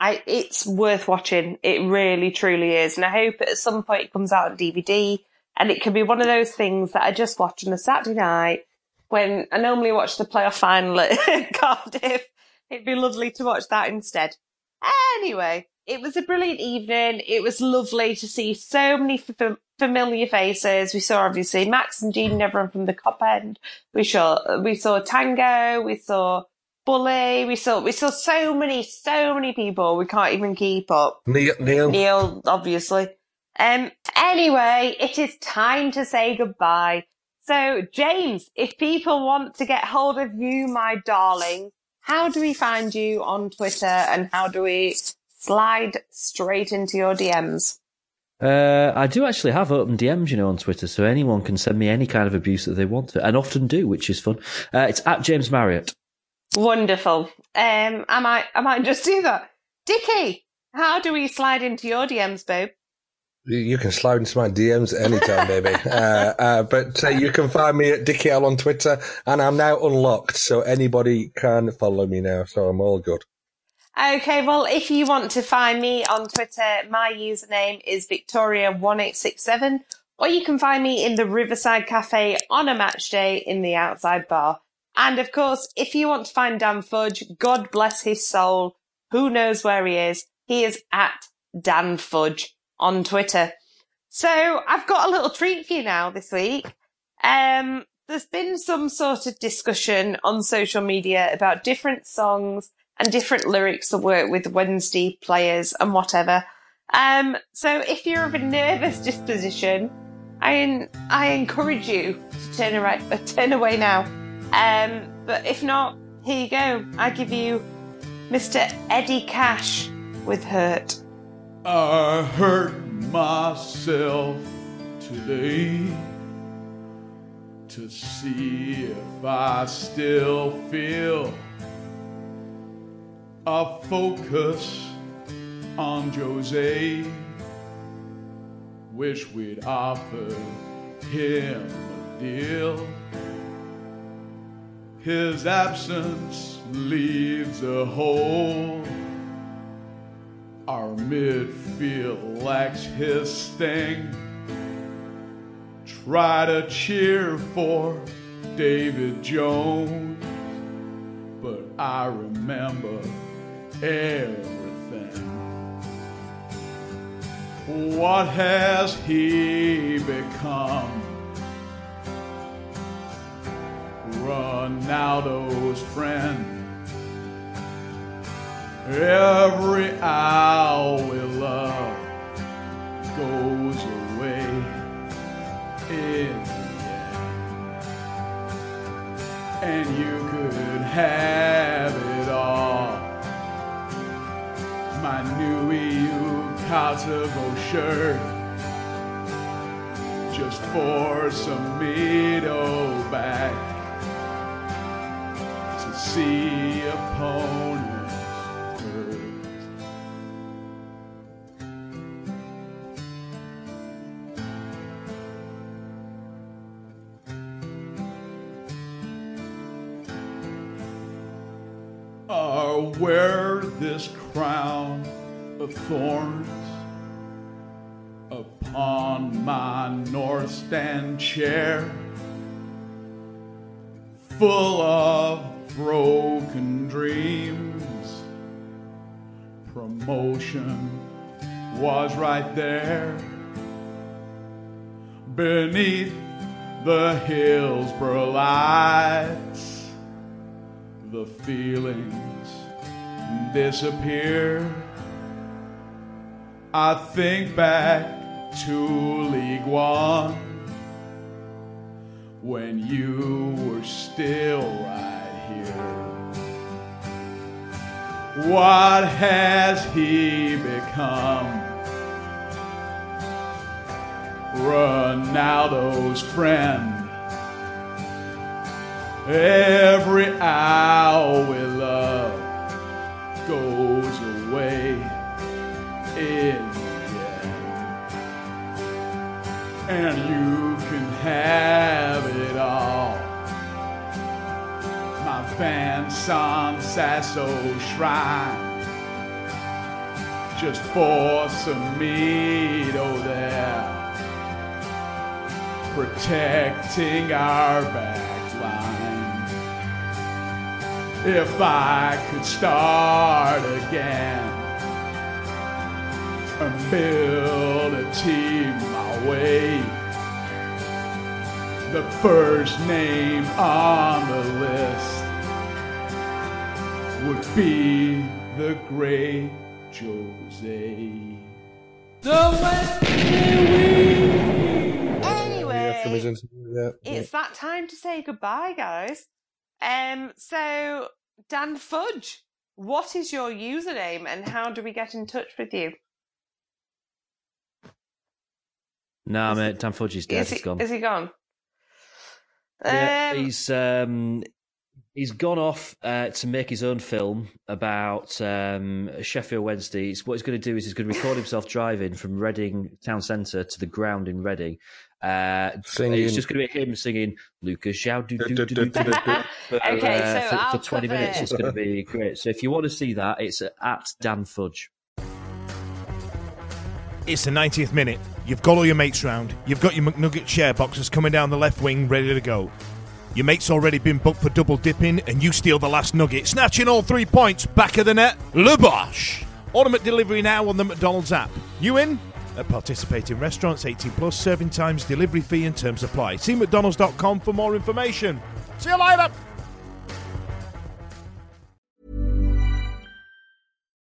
I, it's worth watching. It really, truly is. And I hope at some point it comes out on DVD and it can be one of those things that I just watch on a Saturday night when I normally watch the playoff final at Cardiff. It'd be lovely to watch that instead. Anyway, it was a brilliant evening. It was lovely to see so many f- familiar faces. We saw obviously Max and Jean and everyone from the Kop end. We saw we saw Tango. We saw Bully. We saw we saw so many so many people. We can't even keep up. Neil, Neil, Neil, obviously. Um. Anyway, it is time to say goodbye. So, James, if people want to get hold of you, my darling, how do we find you on Twitter and how do we slide straight into your DMs? Uh, I do actually have open DMs, you know, on Twitter, so anyone can send me any kind of abuse that they want to, and often do, which is fun. Uh, it's at James Marriott. Wonderful. Um, I might, I might just do that. Dicky, how do we slide into your DMs, babe? You can slide into my DMs anytime, baby. Uh, uh, but uh, you can find me at Dicky L on Twitter, and I'm now unlocked, so anybody can follow me now. So I'm all good. Okay, well, if you want to find me on Twitter, my username is Victoria1867, or you can find me in the Riverside Cafe on a match day in the outside bar. And of course, if you want to find Dan Fudge, God bless his soul, who knows where he is, he is at Dan Fudge on Twitter. So I've got a little treat for you now this week. Um, there's been some sort of discussion on social media about different songs and different lyrics that work with Wednesday players and whatever. Um, so if you're of a nervous disposition, I I encourage you to turn uh, turn away now. Um, but if not, here you go. I give you Mr. Eddie Cash with Hurt. I hurt myself today to see if I still feel a focus on Jose. Wish we'd offered him a deal. His absence leaves a hole. Our midfield lacks his sting. Try to cheer for David Jones, but I remember everything. What has he become? Ronaldo's friend. Every hour we love goes away in the end. And you could have it all. My Nuhiu Kosovo shirt. Just for some Mito back see opponents hurt. I wear this crown of thorns upon my north stand chair, full of broken dreams. Promotion was right there beneath the Hillsborough lights. The feelings disappear. I think back to League One when you were still right here. What has he become? Ronaldo's friend. Every hour we love goes away in the end. And you can have it all. Vincent Sasso shrine. Just for some meat over oh, there. Protecting our back line. If I could start again and build a team my way. The first name on the list would be the great Jose. Anyway, it's that time to say goodbye, guys. Um, so Dan Fudge, what is your username and how do we get in touch with you? Nah, mate, Dan Fudge's dead. Is he, He's gone. is he gone? Yeah, Um, he's um, he's gone off uh, to make his own film about um, Sheffield Wednesday. It's, what he's going to do is he's going to record himself driving from Reading town centre to the ground in Reading. Uh, Singing. It's just going to be him singing Lucas Joao do do do do do do for, Okay, uh, so for, for 20 minutes. the- It's going to be great. So if you want to see that, it's at Dan Fudge. It's the 90th minute. You've got all your mates round. You've got your McNugget share boxes coming down the left wing ready to go. Your mate's already been booked for double dipping, and you steal the last nugget, snatching all three points back of the net. Le Bosch. Delivery now on the McDonald's app. You in? At participating restaurants, 18 plus, serving times, delivery fee, and terms apply. See McDonald's.com for more information. See you later.